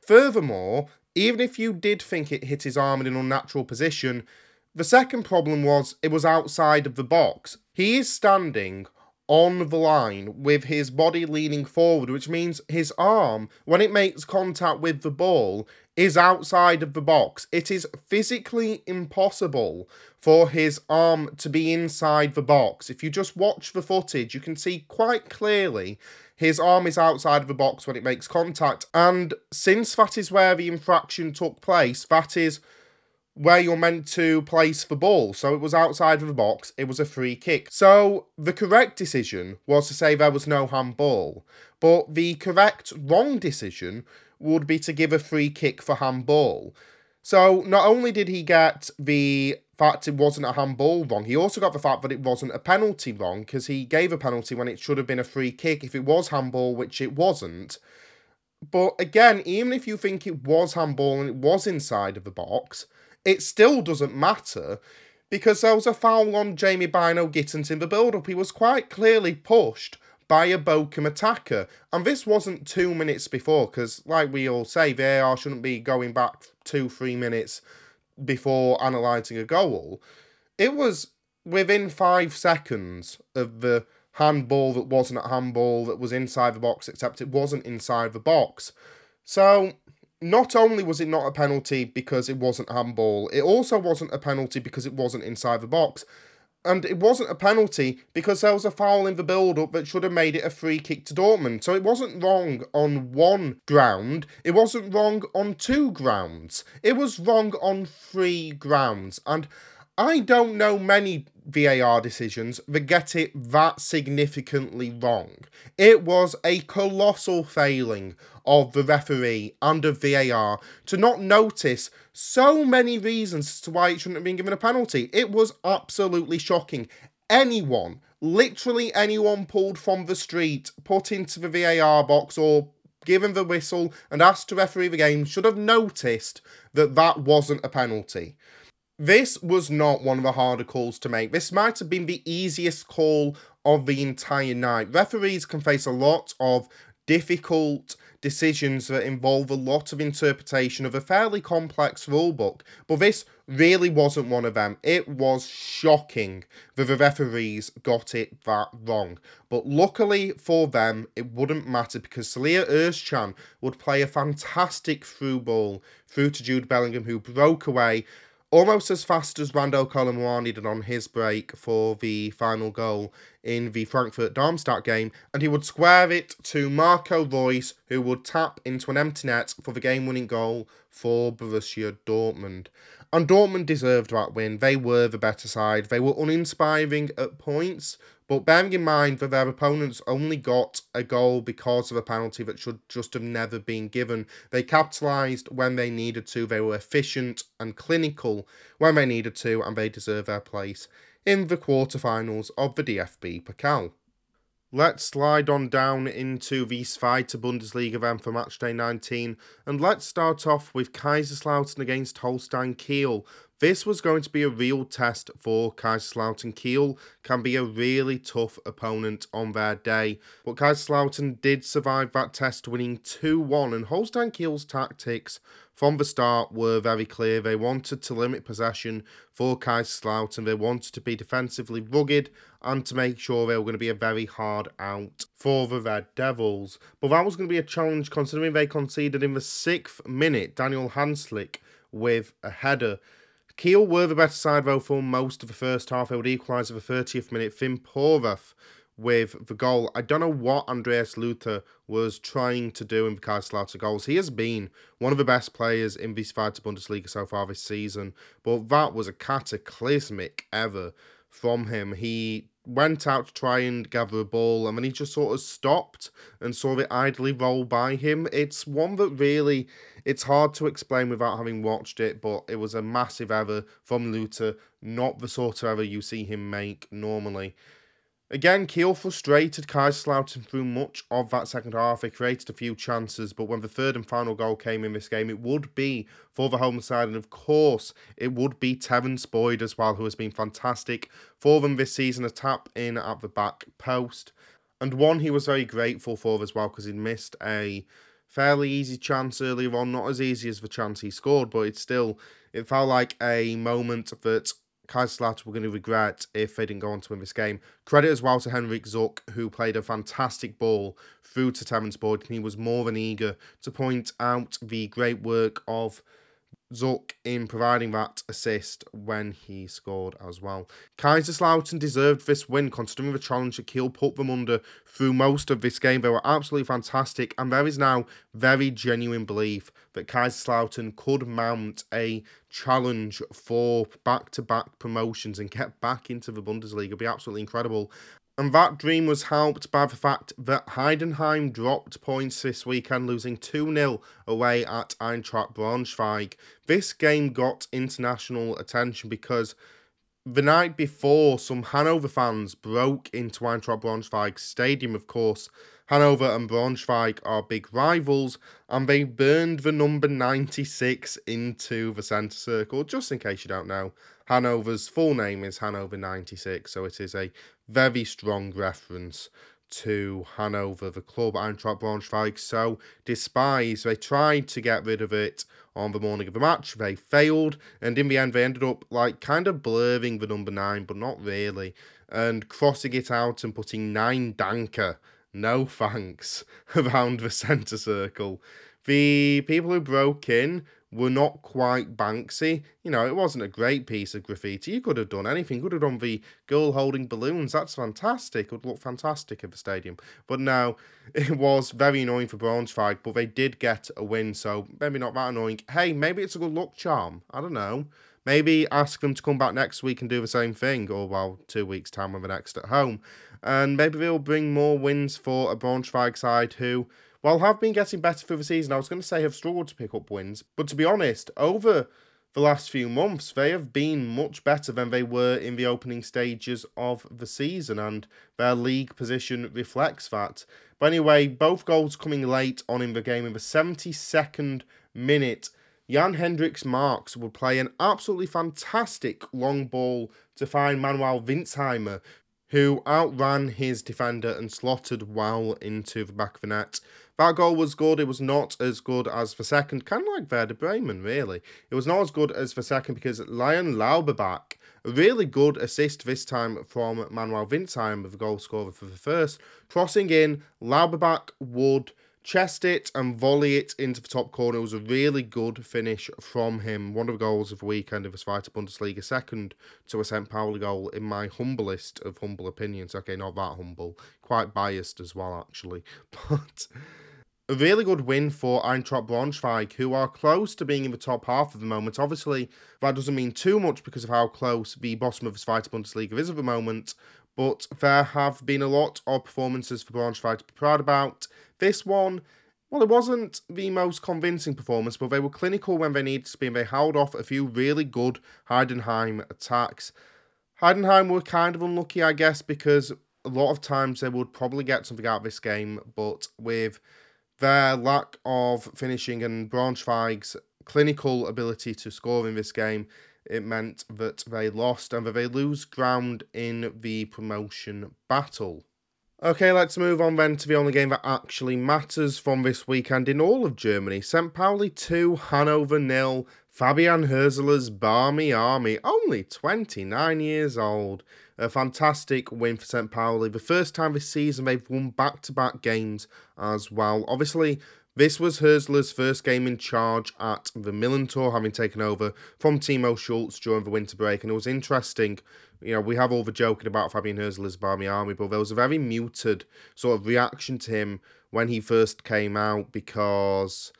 Furthermore, even if you did think it hit his arm in an unnatural position, the second problem was it was outside of the box. He is standing on the line with his body leaning forward, which means his arm, when it makes contact with the ball, is outside of the box. It is physically impossible for his arm to be inside the box. If you just watch the footage, you can see quite clearly his arm is outside of the box when it makes contact. And since that is where the infraction took place, that is where you're meant to place the ball. So it was outside of the box, it was a free kick. So the correct decision was to say there was no handball. But the correct wrong decision would be to give a free kick for handball. So not only did he get the fact it wasn't a handball wrong, he also got the fact that it wasn't a penalty wrong because he gave a penalty when it should have been a free kick if it was handball, which it wasn't. But again, even if you think it was handball and it was inside of the box, it still doesn't matter because there was a foul on Jamie Bynoe Gittens in the build up. He was quite clearly pushed by a Bochum attacker. And this wasn't two minutes before, because, like we all say, VAR shouldn't be going back two, three minutes before analysing a goal. It was within five seconds of the handball that wasn't a handball that was inside the box, except it wasn't inside the box. So not only was it not a penalty because it wasn't handball, it also wasn't a penalty because it wasn't inside the box. And it wasn't a penalty because there was a foul in the build up that should have made it a free kick to Dortmund. So it wasn't wrong on one ground, it wasn't wrong on two grounds. It was wrong on three grounds. And I don't know many VAR decisions that get it that significantly wrong. It was a colossal failing of the referee of VAR to not notice so many reasons as to why it shouldn't have been given a penalty. It was absolutely shocking. Anyone, literally anyone pulled from the street, put into the VAR box or given the whistle and asked to referee the game should have noticed that that wasn't a penalty. This was not one of the harder calls to make. This might have been the easiest call of the entire night. Referees can face a lot of difficult decisions that involve a lot of interpretation of a fairly complex rulebook, but this really wasn't one of them. It was shocking that the referees got it that wrong. But luckily for them, it wouldn't matter because Salih Özcan would play a fantastic through ball through to Jude Bellingham, who broke away almost as fast as Randal Kolo Muani did on his break for the final goal in the Frankfurt Darmstadt game, and he would square it to Marco Reus, who would tap into an empty net for the game winning goal for Borussia Dortmund. And Dortmund deserved that win. They were the better side. They were uninspiring at points, but bearing in mind that their opponents only got a goal because of a penalty that should just have never been given, they capitalised when they needed to. They were efficient and clinical when they needed to, and they deserve their place in the quarterfinals of the DFB Pokal. Let's slide on down into the Zweite Bundesliga then for matchday 19, and let's start off with Kaiserslautern against Holstein Kiel. This was going to be a real test for Kaiserslautern. Kiel can be a really tough opponent on their day, but Kaiserslautern did survive that test, winning 2 1, and Holstein Kiel's tactics from the start were very clear. They wanted to limit possession for Kaiserslautern. They wanted to be defensively rugged and to make sure they were going to be a very hard out for the Red Devils. But that was going to be a challenge considering they conceded in the sixth minute. Daniel Hanslik with a header. Kiel were the better side though for most of the first half. They would equalise at the 30th minute. Finn Porath with the goal. I don't know what Andreas Luthe was trying to do in the Kaiserslautern goals. He has been one of the best players in this Zweite Bundesliga so far this season, but that was a cataclysmic ever from him. He went out to try and gather a ball and then he just sort of stopped and saw it idly roll by him. It's one that really it's hard to explain without having watched it, but it was a massive error from Luthe, not the sort of error you see him make normally. Again, Kiel frustrated Kaiserslautern through much of that second half. They created a few chances, but when the third and final goal came in this game, it would be for the home side, and of course, it would be Terence Boyd as well, who has been fantastic for them this season. A tap in at the back post, and one he was very grateful for as well because he missed a fairly easy chance earlier on, not as easy as the chance he scored, but it still it felt like a moment that Kaiserslautern were going to regret if they didn't go on to win this game. Credit as well to Hendrick Zuck, who played a fantastic ball through to Terence. He was more than eager to point out the great work of Zuck in providing that assist when he scored as well. Kaiserslautern deserved this win considering the challenge that Kiel put them under through most of this game. They were absolutely fantastic, and there is now very genuine belief that Kaiserslautern could mount a challenge for back to back promotions and get back into the Bundesliga. It'd be absolutely incredible. And that dream was helped by the fact that Heidenheim dropped points this weekend, losing 2 0 away at Eintracht Braunschweig. This game got international attention because the night before, some Hanover fans broke into Eintracht Braunschweig Stadium, of course. Hanover and Braunschweig are big rivals, and they burned the number 96 into the centre circle, just in case you don't know. Hanover's full name is Hanover 96, so it is a very strong reference to Hanover, the club Eintracht Braunschweig so despise. They tried to get rid of it on the morning of the match. They failed, and in the end, they ended up like kind of blurring the number nine, but not really, and crossing it out and putting nein Danke, no thanks, around the centre circle. The people who broke in were not quite Banksy. You know, it wasn't a great piece of graffiti. You could have done anything. You could have done the girl holding balloons. That's fantastic. It would look fantastic at the stadium. But no, it was very annoying for Braunschweig, but they did get a win, so maybe not that annoying. Hey, maybe it's a good luck charm. I don't know. Maybe ask them to come back next week and do the same thing, or well, two weeks' time when they're next at home. And maybe they'll bring more wins for a Braunschweig side who while have been getting better through the season, I was going to say have struggled to pick up wins. But to be honest, over the last few months, they have been much better than they were in the opening stages of the season, and their league position reflects that. But anyway, both goals coming late on in the game in the 72nd minute. Jan Hendrik Marx would play an absolutely fantastic long ball to find Manuel Wintzheimer, who outran his defender and slotted well into the back of the net. That goal was good. It was not as good as the second, kind of like Werder Bremen, really. It was not as good as the second because Lion Lauberbach, a really good assist this time from Manuel Wintzheim, the goal scorer for the first. Crossing in, Lauberbach would chest it and volley it into the top corner. It was a really good finish from him. One of the goals of the weekend of his fight Zweite Bundesliga, second to a St. Pauli goal, in my humblest of humble opinions. Okay, not that humble, quite biased as well, actually. But a really good win for Eintracht Braunschweig, who are close to being in the top half at the moment. Obviously, that doesn't mean too much because of how close the bottom of the Zweite Bundesliga is at the moment, but there have been a lot of performances for Braunschweig to be proud about. This one, well, it wasn't the most convincing performance, but they were clinical when they needed to be, and they held off a few really good Heidenheim attacks. Heidenheim were kind of unlucky, I guess, because a lot of times they would probably get something out of this game, but with their lack of finishing and Braunschweig's clinical ability to score in this game, it meant that they lost and that they lose ground in the promotion battle. Okay, let's move on then to the only game that actually matters from this weekend in all of Germany. St. Pauli 2, Hanover nil. Fabian Hürzeler's Barmy Army, only 29 years old. A fantastic win for St. Pauli. The first time this season they've won back to back games as well. Obviously, This was Hürzeler's first game in charge at the Milan Millerntor, having taken over from Timo Schultz during the winter break. And it was interesting. You know, we have all the joking about Fabian Hürzeler's Barmy Army, but there was a very muted sort of reaction to him when he first came out because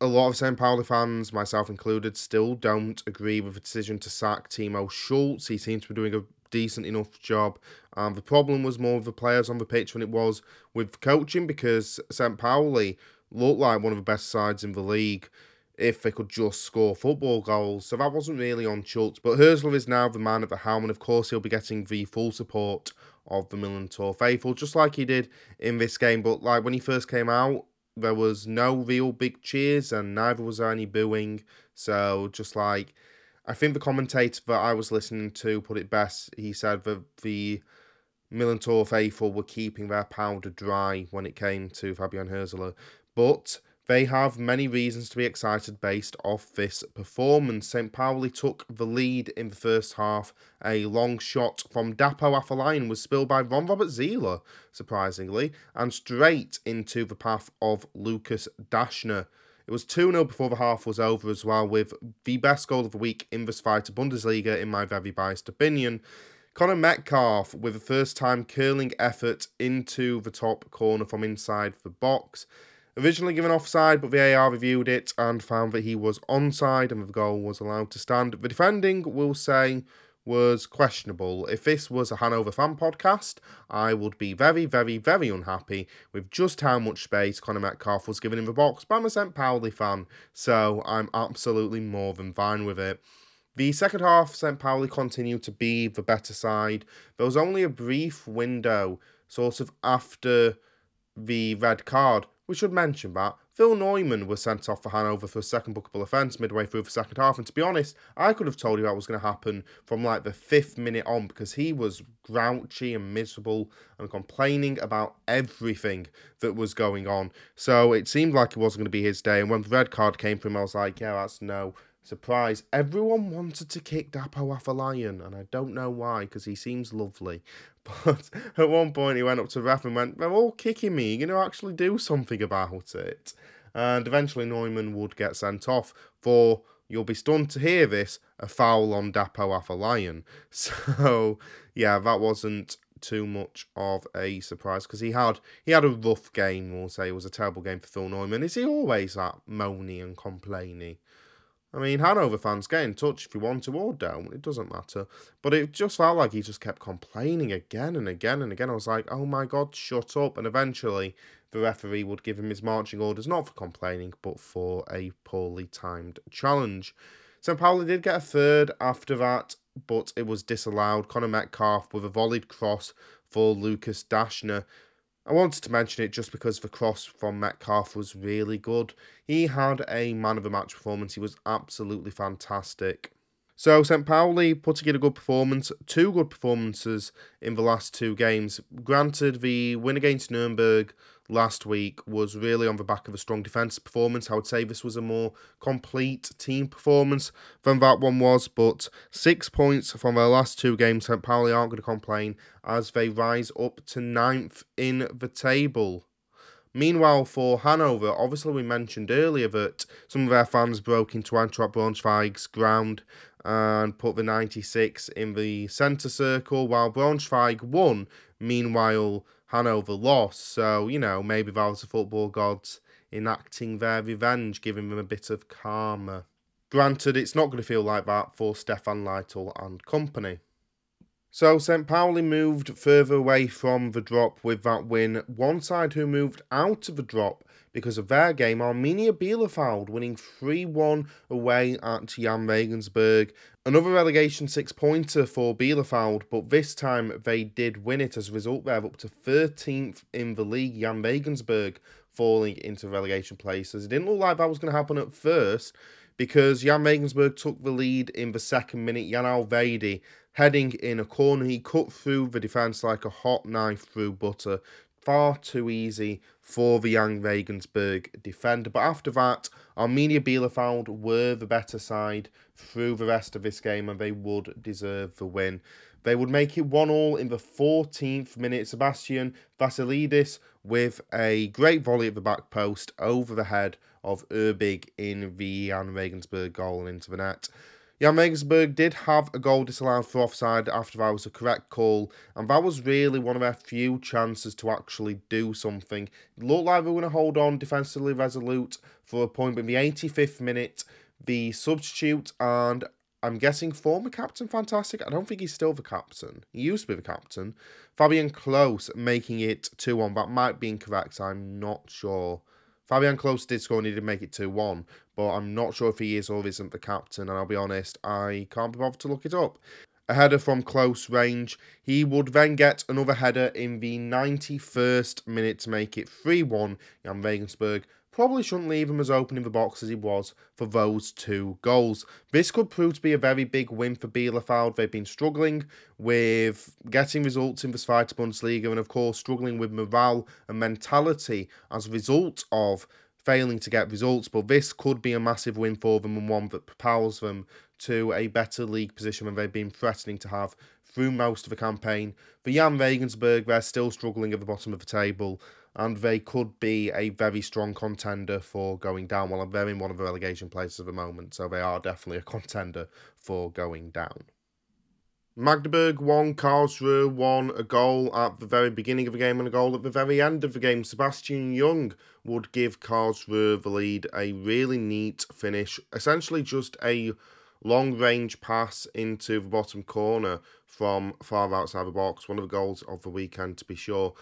a lot of St. Pauli fans, myself included, still don't agree with the decision to sack Timo Schultz. He seems to be doing a decent enough job. Um, the problem was more with the players on the pitch than it was with coaching because St. Pauli looked like one of the best sides in the league if they could just score football goals. So that wasn't really on Schultz. But Hürzeler is now the man at the helm, and of course, he'll be getting the full support of the Millerntor faithful, just like he did in this game. But like when he first came out, there was no real big cheers, and neither was there any booing. So just like I think the commentator that I was listening to put it best. He said that the Millerntor faithful were keeping their powder dry when it came to Fabian Hürzeler, but they have many reasons to be excited based off this performance. St. Pauli took the lead in the first half. A long shot from Dapo Afolayan was spilled by Ron Robert Zieler, surprisingly, and straight into the path of Lukas Daschner. It was 2 0 before the half was over as well, with the best goal of the week in this fight to Bundesliga, in my very biased opinion. Connor Metcalfe with a first time curling effort into the top corner from inside the box. Originally given offside, but the VAR reviewed it and found that he was onside and the goal was allowed to stand. The defending, will say, was questionable. If this was a Hanover fan podcast, I would be very, very, very unhappy with just how much space Connor Metcalfe was given in the box. But I'm St. Pauli fan, so I'm absolutely more than fine with it. The second half, St. Pauli continued to be the better side. There was only a brief window, sort of after the red card. We should mention that Phil Neumann was sent off for Hanover for a second bookable offence midway through the second half. And to be honest, I could have told you that was going to happen from like the fifth minute on because he was grouchy and miserable and complaining about everything that was going on. So it seemed like it wasn't going to be his day. And when the red card came for him, I was like, yeah, that's no surprise. Everyone wanted to kick Dapo Afolayan, and I don't know why because he seems lovely. But at one point, he went up to ref and went, They're all kicking me. You're going to actually do something about it and eventually Neumann would get sent off for, you'll be stunned to hear this, a foul on Dapo Afolayan. So, yeah, that wasn't too much of a surprise because he had he had a rough game. We'll say it was a terrible game for Phil Neumann. Is he always that moany and complaining? I mean, Hanover fans get in touch if you want to or don't. It doesn't matter. But it just felt like he just kept complaining again and again and again. I was like, oh my god, shut up. And eventually, the referee would give him his marching orders, not for complaining, but for a poorly timed challenge. St. Pauli did get a third after that, but it was disallowed. Connor Metcalfe with a volleyed cross for Lukas Daschner. I wanted to mention it just because the cross from Metcalfe was really good. He had a man of the match performance. He was absolutely fantastic. So St. Pauli put together a good performance, two good performances in the last two games. Granted, the win against Nuremberg last week was really on the back of a strong defensive performance. I would say this was a more complete team performance than that one was, but six points from their last two games, St. Pauli aren't going to complain as they rise up to ninth in the table. Meanwhile, for Hanover, obviously we mentioned earlier that some of their fans broke into Eintracht Braunschweig's ground and put the 96 in the centre circle, while Braunschweig won. Meanwhile, Hanover lost. So, you know, maybe that was the football gods enacting their revenge, giving them a bit of karma. Granted, it's not going to feel like that for Stefan Leitl and company. So St. Pauli moved further away from the drop with that win. One side who moved out of the drop because of their game, Arminia Bielefeld winning 3 1 away at Jahn Regensburg. Another relegation six pointer for Bielefeld, but this time they did win it. As a result, they're up to 13th in the league. Jahn Regensburg falling into relegation places. It didn't look like that was going to happen at first because Jahn Regensburg took the lead in the second minute. Jan Elvedi heading in a corner. He cut through the defence like a hot knife through butter. Far too easy for the young Regensburg defender. But after that, Arminia Bielefeld were the better side through the rest of this game and they would deserve the win. They would make it 1 all in the 14th minute. Sebastian Vasiliadis with a great volley at the back post over the head of Urbig in the Jahn Regensburg goal and into the net. Jahn Regensburg did have a goal disallowed for offside after that was a correct call, and that was really one of their few chances to actually do something. It looked like they were going to hold on defensively resolute for a point, but in the 85th minute, the substitute and I'm guessing former captain Fantastic. I don't think he's still the captain. He used to be the captain. Fabian Klos making it 2 1. That might be incorrect. I'm not sure. Fabian Klos did score and he did make it 2 1, but I'm not sure if he is or isn't the captain. And I'll be honest, I can't be bothered to look it up. A header from close range. He would then get another header in the 91st minute to make it 3 1. Jahn Regensburg probably shouldn't leave him as open in the box as he was for those two goals. This could prove to be a very big win for Bielefeld. They've been struggling with getting results in the Zweite Bundesliga and, of course, struggling with morale and mentality as a result of failing to get results. But this could be a massive win for them and one that propels them to a better league position than they've been threatening to have through most of the campaign. For Jahn Regensburg, they're still struggling at the bottom of the table and they could be a very strong contender for going down. Well, they're in one of the relegation places at the moment, so they are definitely a contender for going down. Magdeburg won, Karlsruhe won a goal at the very beginning of the game and a goal at the very end of the game. Sebastian Jung would give Karlsruhe the lead. A really neat finish, essentially just a long range pass into the bottom corner from far outside the box. One of the goals of the weekend, to be sure.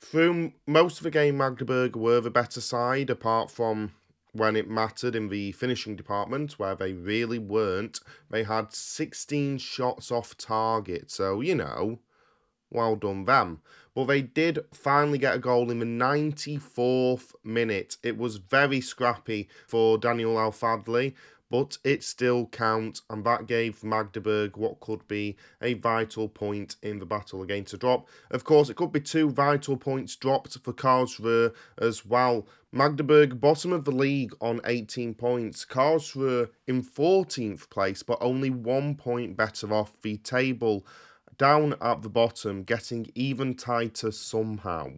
Through most of the game, Magdeburg were the better side, apart from when it mattered in the finishing department, where they really weren't. They had 16 shots off target, so, you know, well done them. But they did finally get a goal in the 94th minute. It was very scrappy for Daniel Elfadli, but it still counts, and that gave Magdeburg what could be a vital point in the battle against a drop. Of course, it could be two vital points dropped for Karlsruhe as well. Magdeburg, bottom of the league on 18 points. Karlsruhe in 14th place, but only one point better off the table. Down at the bottom, getting even tighter somehow.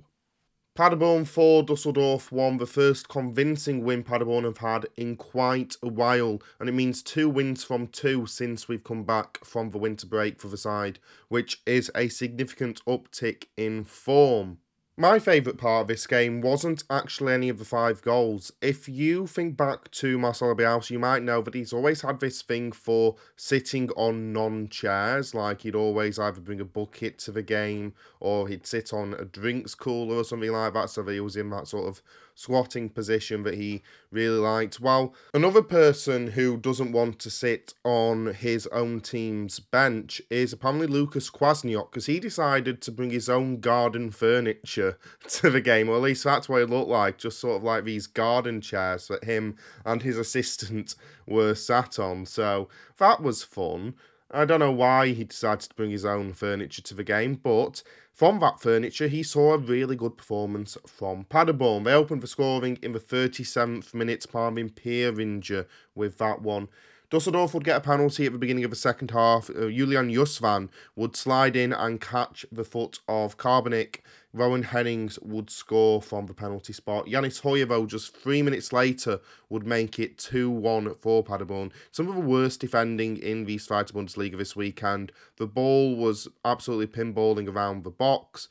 Paderborn 4, Dusseldorf 1, the first convincing win Paderborn have had in quite a while, and it means two wins from two since we've come back from the winter break for the side, which is a significant uptick in form. My favourite part of this game wasn't actually any of the five goals. If you think back to Marcelo Bielsa, you might know that he's always had this thing for sitting on non-chairs, like he'd always either bring a bucket to the game or he'd sit on a drinks cooler or something like that, so he was in that sort of squatting position that he really liked. While another person who doesn't want to sit on his own team's bench is apparently Lucas Kwasniok because he decided to bring his own garden furniture to the game, or at least that's what it looked like, just sort of like these garden chairs that him and his assistant were sat on. So that was fun. I don't know why he decided to bring his own furniture to the game, but from that furniture, he saw a really good performance from Paderborn. They opened for scoring in the 37th minute, Marvin Pieringer with that one. Dusseldorf would get a penalty at the beginning of the second half. Uh, Julian Justvan would slide in and catch the foot of Carbonik. Rouwen Hennings would score from the penalty spot. Jannis Heuer, just three minutes later, would make it 2 1 for Paderborn. Some of the worst defending in the Zweite Bundesliga this weekend. The ball was absolutely pinballing around the box.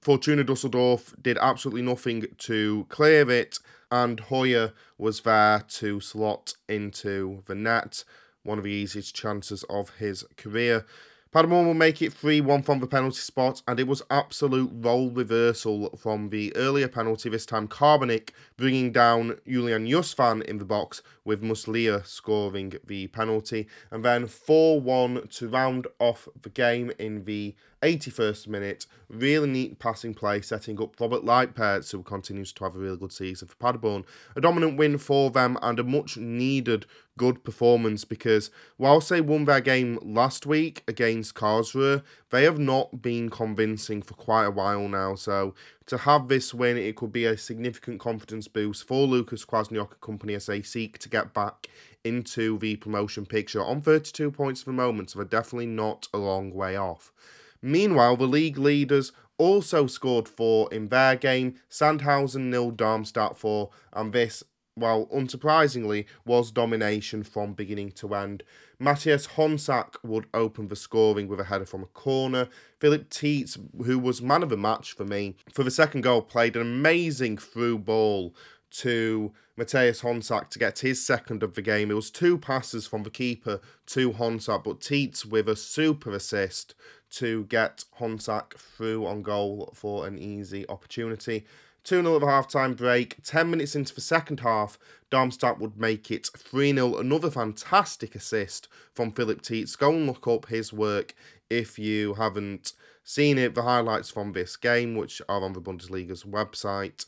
Fortuna Dusseldorf did absolutely nothing to clear it and Heuer was there to slot into the net, one of the easiest chances of his career. Paderborn will make it 3 1 from the penalty spot, and it was absolute role reversal from the earlier penalty, this time Carbonik bringing down Julian Justvan in the box, with Muslija scoring the penalty, and then 4 1 to round off the game in the 81st minute. Really neat passing play, setting up Robert Leipertz, who continues to have a really good season for Paderborn. A dominant win for them, and a much needed good performance because whilst they won their game last week against Karlsruhe, they have not been convincing for quite a while now. So to have this win, it could be a significant confidence boost for Lucas Kwasniok company as they seek to get back into the promotion picture. On 32 points for the moment, so they're definitely not a long way off. Meanwhile, the league leaders also scored four in their game, Sandhausen nil Darmstadt four, and this well, unsurprisingly, was domination from beginning to end. Mathias Honsak would open the scoring with a header from a corner. Phillip Tietz, who was man of the match for me, for the second goal, played an amazing through ball to Mathias Honsak to get his second of the game. It was two passes from the keeper to Honsak, but Tietz with a super assist to get Honsak through on goal for an easy opportunity. 2 0 at the half time break. 10 minutes into the second half, Darmstadt would make it 3 0. Another fantastic assist from Phillip Tietz. Go and look up his work if you haven't seen it. The highlights from this game, which are on the Bundesliga's website.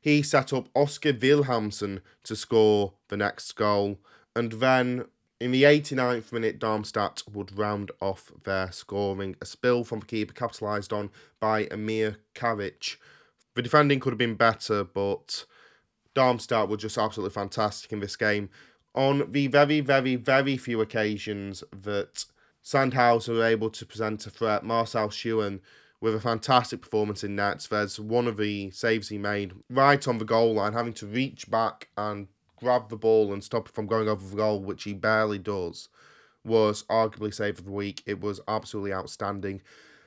He set up Oscar Vilhelmsson to score the next goal. And then in the 89th minute, Darmstadt would round off their scoring. A spill from the keeper capitalised on by Amir Karic the defending could have been better, but Darmstadt were just absolutely fantastic in this game. On the very, very, very few occasions that Sandhausen were able to present a threat, Marcel Schuhen with a fantastic performance in nets. There's one of the saves he made right on the goal line, having to reach back and grab the ball and stop it from going over the goal, which he barely does, was arguably save of the week. It was absolutely outstanding.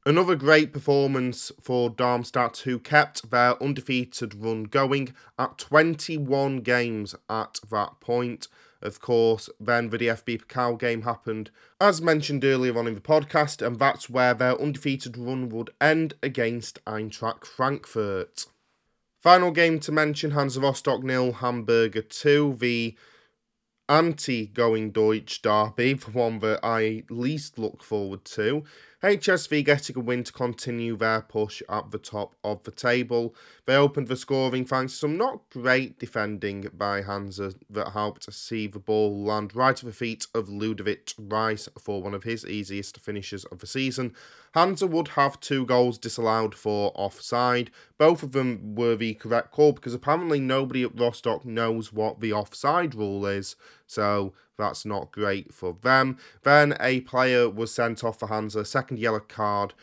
Another great performance for Darmstadt, who kept their undefeated run going at 21 games at that point. Of course, then the DFB Pokal game happened, as mentioned earlier on in the podcast, and that's where their undefeated run would end against Eintracht Frankfurt. Final game to mention Hansa Rostock nil, Hamburger 2. The anti going Deutsch derby, the one that I least look forward to. HSV getting a win to continue their push at the top of the table. They opened the scoring thanks to some not great defending by Hansa that helped see the ball land right at the feet of Ludovit Reis for one of his easiest finishes of the season. Hansa would have two goals disallowed for offside. Both of them were the correct call because apparently nobody at Rostock knows what the offside rule is. So that's not great for them. Then a player was sent off for Hansa, second yellow card.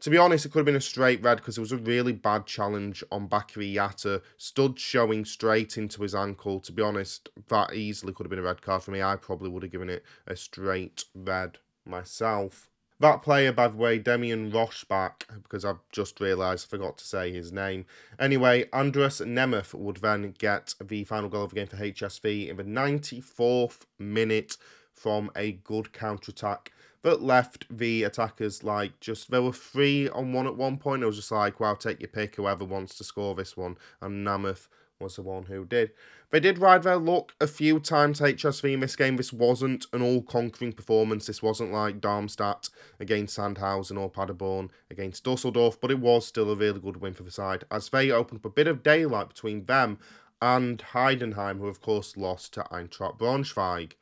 To be honest, it could have been a straight red because it was a really bad challenge on Bakery Jatta. Stood showing straight into his ankle. To be honest, that easily could have been a red card for me. I probably would have given it a straight red myself. That player, by the way, Damian Roßbach, because I've just realised I forgot to say his name. Anyway, Andras Nemeth would then get the final goal of the game for HSV in the 94th minute from a good counter attack that left the attackers like just there were three on one at one point. It was just like, wow, take your pick, whoever wants to score this one. And Nemeth was the one who did. They did ride their luck a few times, HSV, in this game. This wasn't an all conquering performance. This wasn't like Darmstadt against Sandhausen or Paderborn against Dusseldorf, but it was still a really good win for the side, as they opened up a bit of daylight between them and Heidenheim, who of course lost to Eintracht Braunschweig.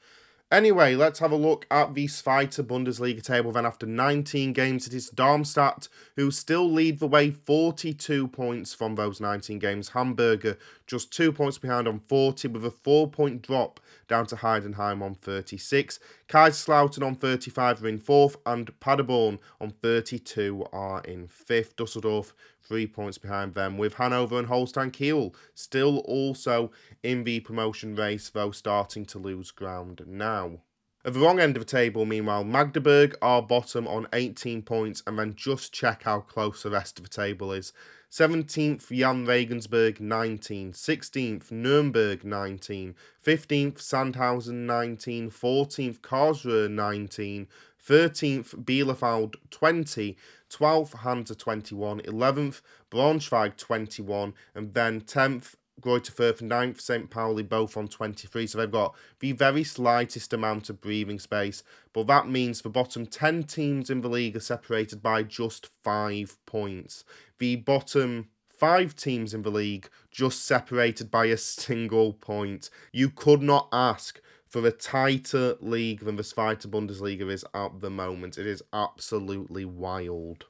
Anyway, let's have a look at the Zweite Bundesliga table. Then, after 19 games, it is Darmstadt who still lead the way 42 points from those 19 games. Hamburger just two points behind on 40 with a four point drop down to Heidenheim on 36. Kaiserslautern on 35 are in fourth, and Paderborn on 32 are in fifth. Dusseldorf three points behind them, with Hanover and Holstein Kiel still also in the promotion race, though starting to lose ground now. At the wrong end of the table, meanwhile, Magdeburg are bottom on 18 points, and then just check how close the rest of the table is. 17th, Jahn Regensburg 19, 16th, Nuremberg 19, 15th, Sandhausen 19, 14th, Karlsruhe 19, 13th, Bielefeld 20, 12th, Hansa 21, 11th, Braunschweig 21, and then 10th, Greuther Fürth and 9th, St. Pauli, both on 23. So they've got the very slightest amount of breathing space. But that means the bottom 10 teams in the league are separated by just five points. The bottom five teams in the league just separated by a single point. You could not ask for a tighter league than the Zweite Bundesliga is at the moment. It is absolutely wild.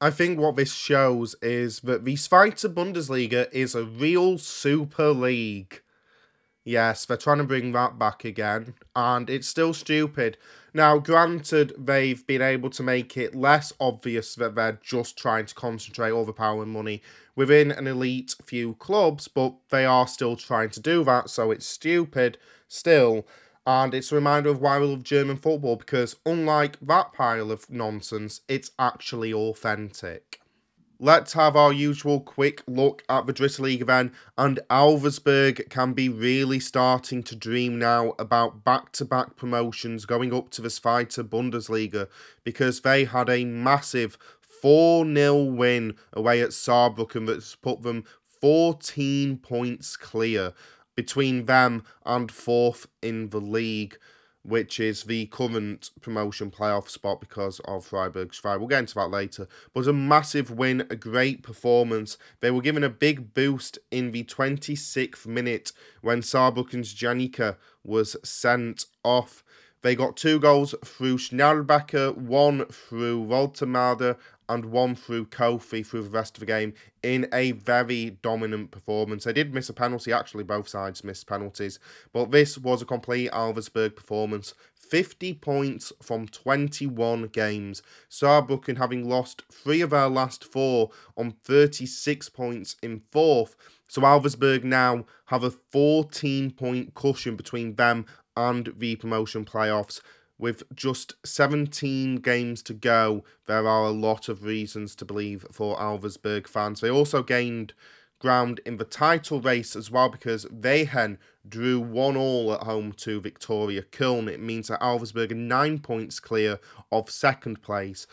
I think what this shows is that the Zweite Bundesliga is a real super league. Yes, they're trying to bring that back again, and it's still stupid. Now, granted, they've been able to make it less obvious that they're just trying to concentrate all the power and money within an elite few clubs, but they are still trying to do that, so it's stupid still. And it's a reminder of why we love German football because, unlike that pile of nonsense, it's actually authentic. Let's have our usual quick look at the Dritte Liga then, and Elversberg can be really starting to dream now about back-to-back promotions going up to the Zweite Bundesliga because they had a massive 4-0 win away at Saarbrücken that's put them 14 points clear between them and fourth in the league, which is the current promotion playoff spot because of Freiburg's Zwei. We'll get into that later. But a massive win, a great performance. They were given a big boost in the 26th minute when Saarbrücken's Janika was sent off. They got two goals through Schnellbacher, one through Woltemade, and one through Koffi through the rest of the game in a very dominant performance. They did miss a penalty, actually, both sides missed penalties, but this was a complete Elversberg performance. 50 points from 21 games. Saarbrücken having lost three of their last four on 36 points in fourth. So Elversberg now have a 14 point cushion between them and the promotion playoffs. With just 17 games to go, there are a lot of reasons to believe for Elversberg fans. They also gained ground in the title race as well because Wehen drew one all at home to Viktoria Köln. It means that Elversberg are nine points clear of second place.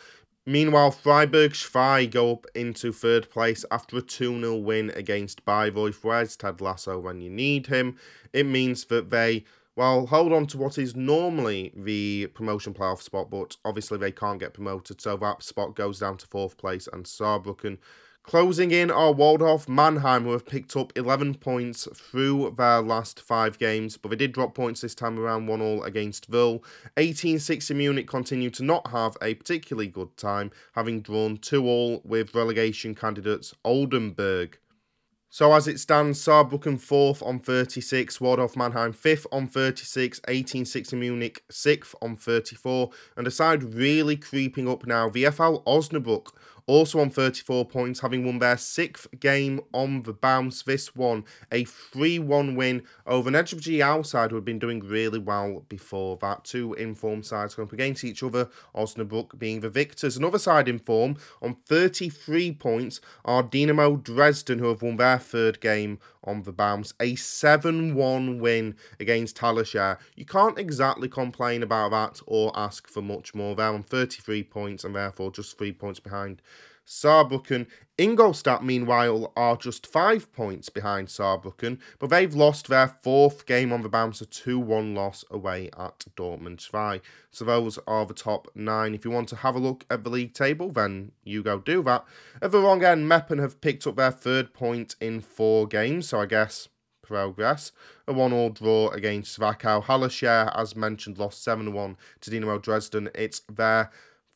Meanwhile, Freiburg Zwei go up into third place after a 2 0 win against Bayreuth. Where's Ted Lasso when you need him? It means that they well, hold on to what is normally the promotion playoff spot, but obviously they can't get promoted, so that spot goes down to fourth place and Saarbrücken. Closing in are Waldhof Mannheim, who have picked up 11 points through their last five games, but they did drop points this time around 1 all against Verl. 1860 Munich continue to not have a particularly good time, having drawn 2 all with relegation candidates Oldenburg. So as it stands, Saarbrücken fourth on 36, Waldhof Mannheim fifth on 36, 1860 Munich sixth on 34, and a side really creeping up now, VfL Osnabrück also on 34 points, having won their sixth game on the bounce. This one, a 3 1 win over an Erzgebirge Aue side who had been doing really well before that. Two informed sides going up against each other, Osnabrück being the victors. Another side in form on 33 points are Dynamo Dresden, who have won their third game on the bounce. A 7 1 win against Hallescher. You can't exactly complain about that or ask for much more. They're on 33 points and therefore just three points behind Saarbrücken. Ingolstadt, meanwhile, are just five points behind Saarbrücken, but they've lost their fourth game on the bounce, a 2 1 loss away at Dortmund 2. So those are the top nine. If you want to have a look at the league table, then you go do that. At the wrong end, Meppen have picked up their third point in four games, so I guess progress. A 1 all draw against Zwickau. Hallescher, as mentioned, lost 7 1 to Dynamo Dresden. It's their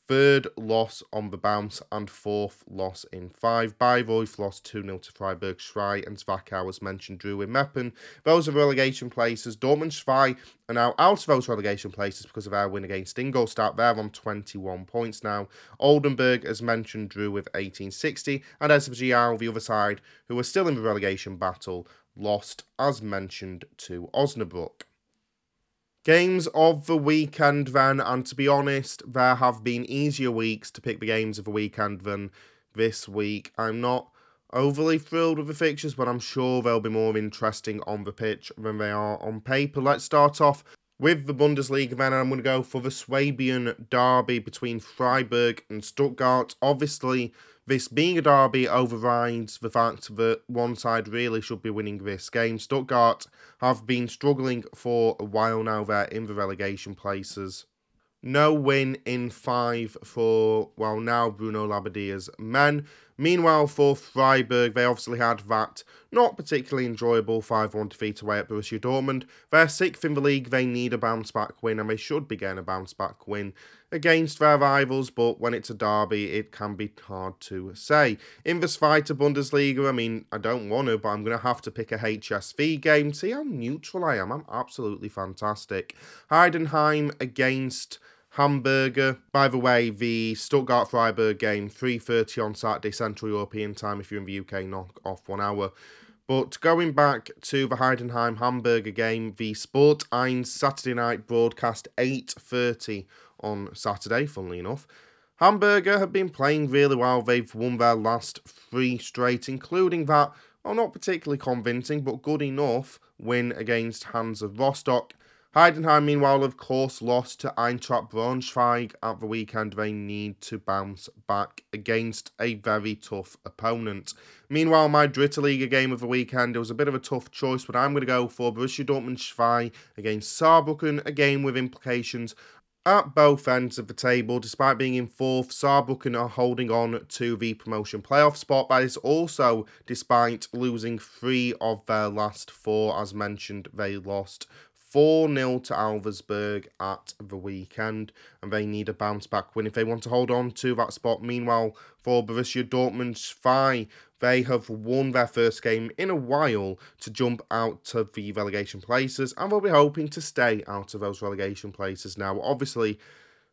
third loss on the bounce and fourth loss in five. Bayreuth lost 2 0 to Freiburg Zwei and Zwickau, as mentioned, drew with Meppen. Those are relegation places. Dortmund Zwei are now out of those relegation places because of our win against Ingolstadt. They're on 21 points now. Oldenburg, as mentioned, drew with 1860. And SBGL, the other side, who are still in the relegation battle, lost, as mentioned, to Osnabrück. Games of the weekend, then, and to be honest, there have been easier weeks to pick the games of the weekend than this week. I'm not overly thrilled with the fixtures, but I'm sure they'll be more interesting on the pitch than they are on paper. Let's start off with the Bundesliga, then I'm going to go for the Swabian derby between Freiburg and Stuttgart. Obviously, this being a derby overrides the fact that one side really should be winning this game. Stuttgart have been struggling for a while now. They're in the relegation places. No win in five for, well, now Bruno Labbadia's men. Meanwhile, for Freiburg, they obviously had that not particularly enjoyable 5 1 defeat away at Borussia Dortmund. They're sixth in the league, they need a bounce back win, and they should be getting a bounce back win against their rivals, but when it's a derby, it can be hard to say. In this the Zweite Bundesliga, I mean, I don't want to, but I'm going to have to pick a HSV game. See how neutral I am. I'm absolutely fantastic. Heidenheim against. Hamburger. By the way, the Stuttgart Freiburg game, 3.30 on Saturday Central European time if you're in the UK, knock off one hour. But going back to the Heidenheim Hamburger game, the Sport 1 Saturday night broadcast 8.30 on Saturday, funnily enough. Hamburger have been playing really well. They've won their last three straight, including that, well, not particularly convincing, but good enough win against Hansa Rostock. Heidenheim, meanwhile, of course, lost to Eintracht Braunschweig at the weekend. They need to bounce back against a very tough opponent. Meanwhile, my Dritte game of the weekend, it was a bit of a tough choice, but I'm going to go for Borussia Dortmund Zwei against Saarbrücken, a game with implications at both ends of the table, despite being in fourth, Saarbrücken are holding on to the promotion playoff spot. But it's also despite losing three of their last four. As mentioned, they lost 4 0 to Elversberg at the weekend, and they need a bounce back win if they want to hold on to that spot. Meanwhile, for Borussia Dortmund, Zwei, they have won their first game in a while to jump out to the relegation places, and they'll be hoping to stay out of those relegation places now. Obviously,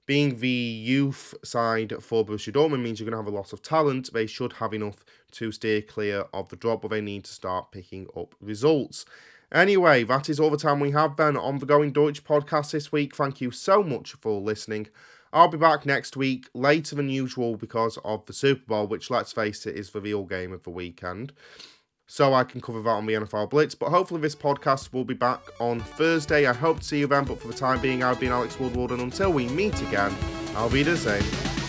being the youth side for Borussia Dortmund means you're going to have a lot of talent. They should have enough to steer clear of the drop, but they need to start picking up results. Anyway, that is all the time we have then on the Going Deutsch podcast this week. Thank you so much for listening. I'll be back next week, later than usual because of the Super Bowl, which, let's face it, is the real game of the weekend. So I can cover that on the NFL Blitz. But hopefully, this podcast will be back on Thursday. I hope to see you then. But for the time being, I've been Alex Woodward, and until we meet again, I'll be the same.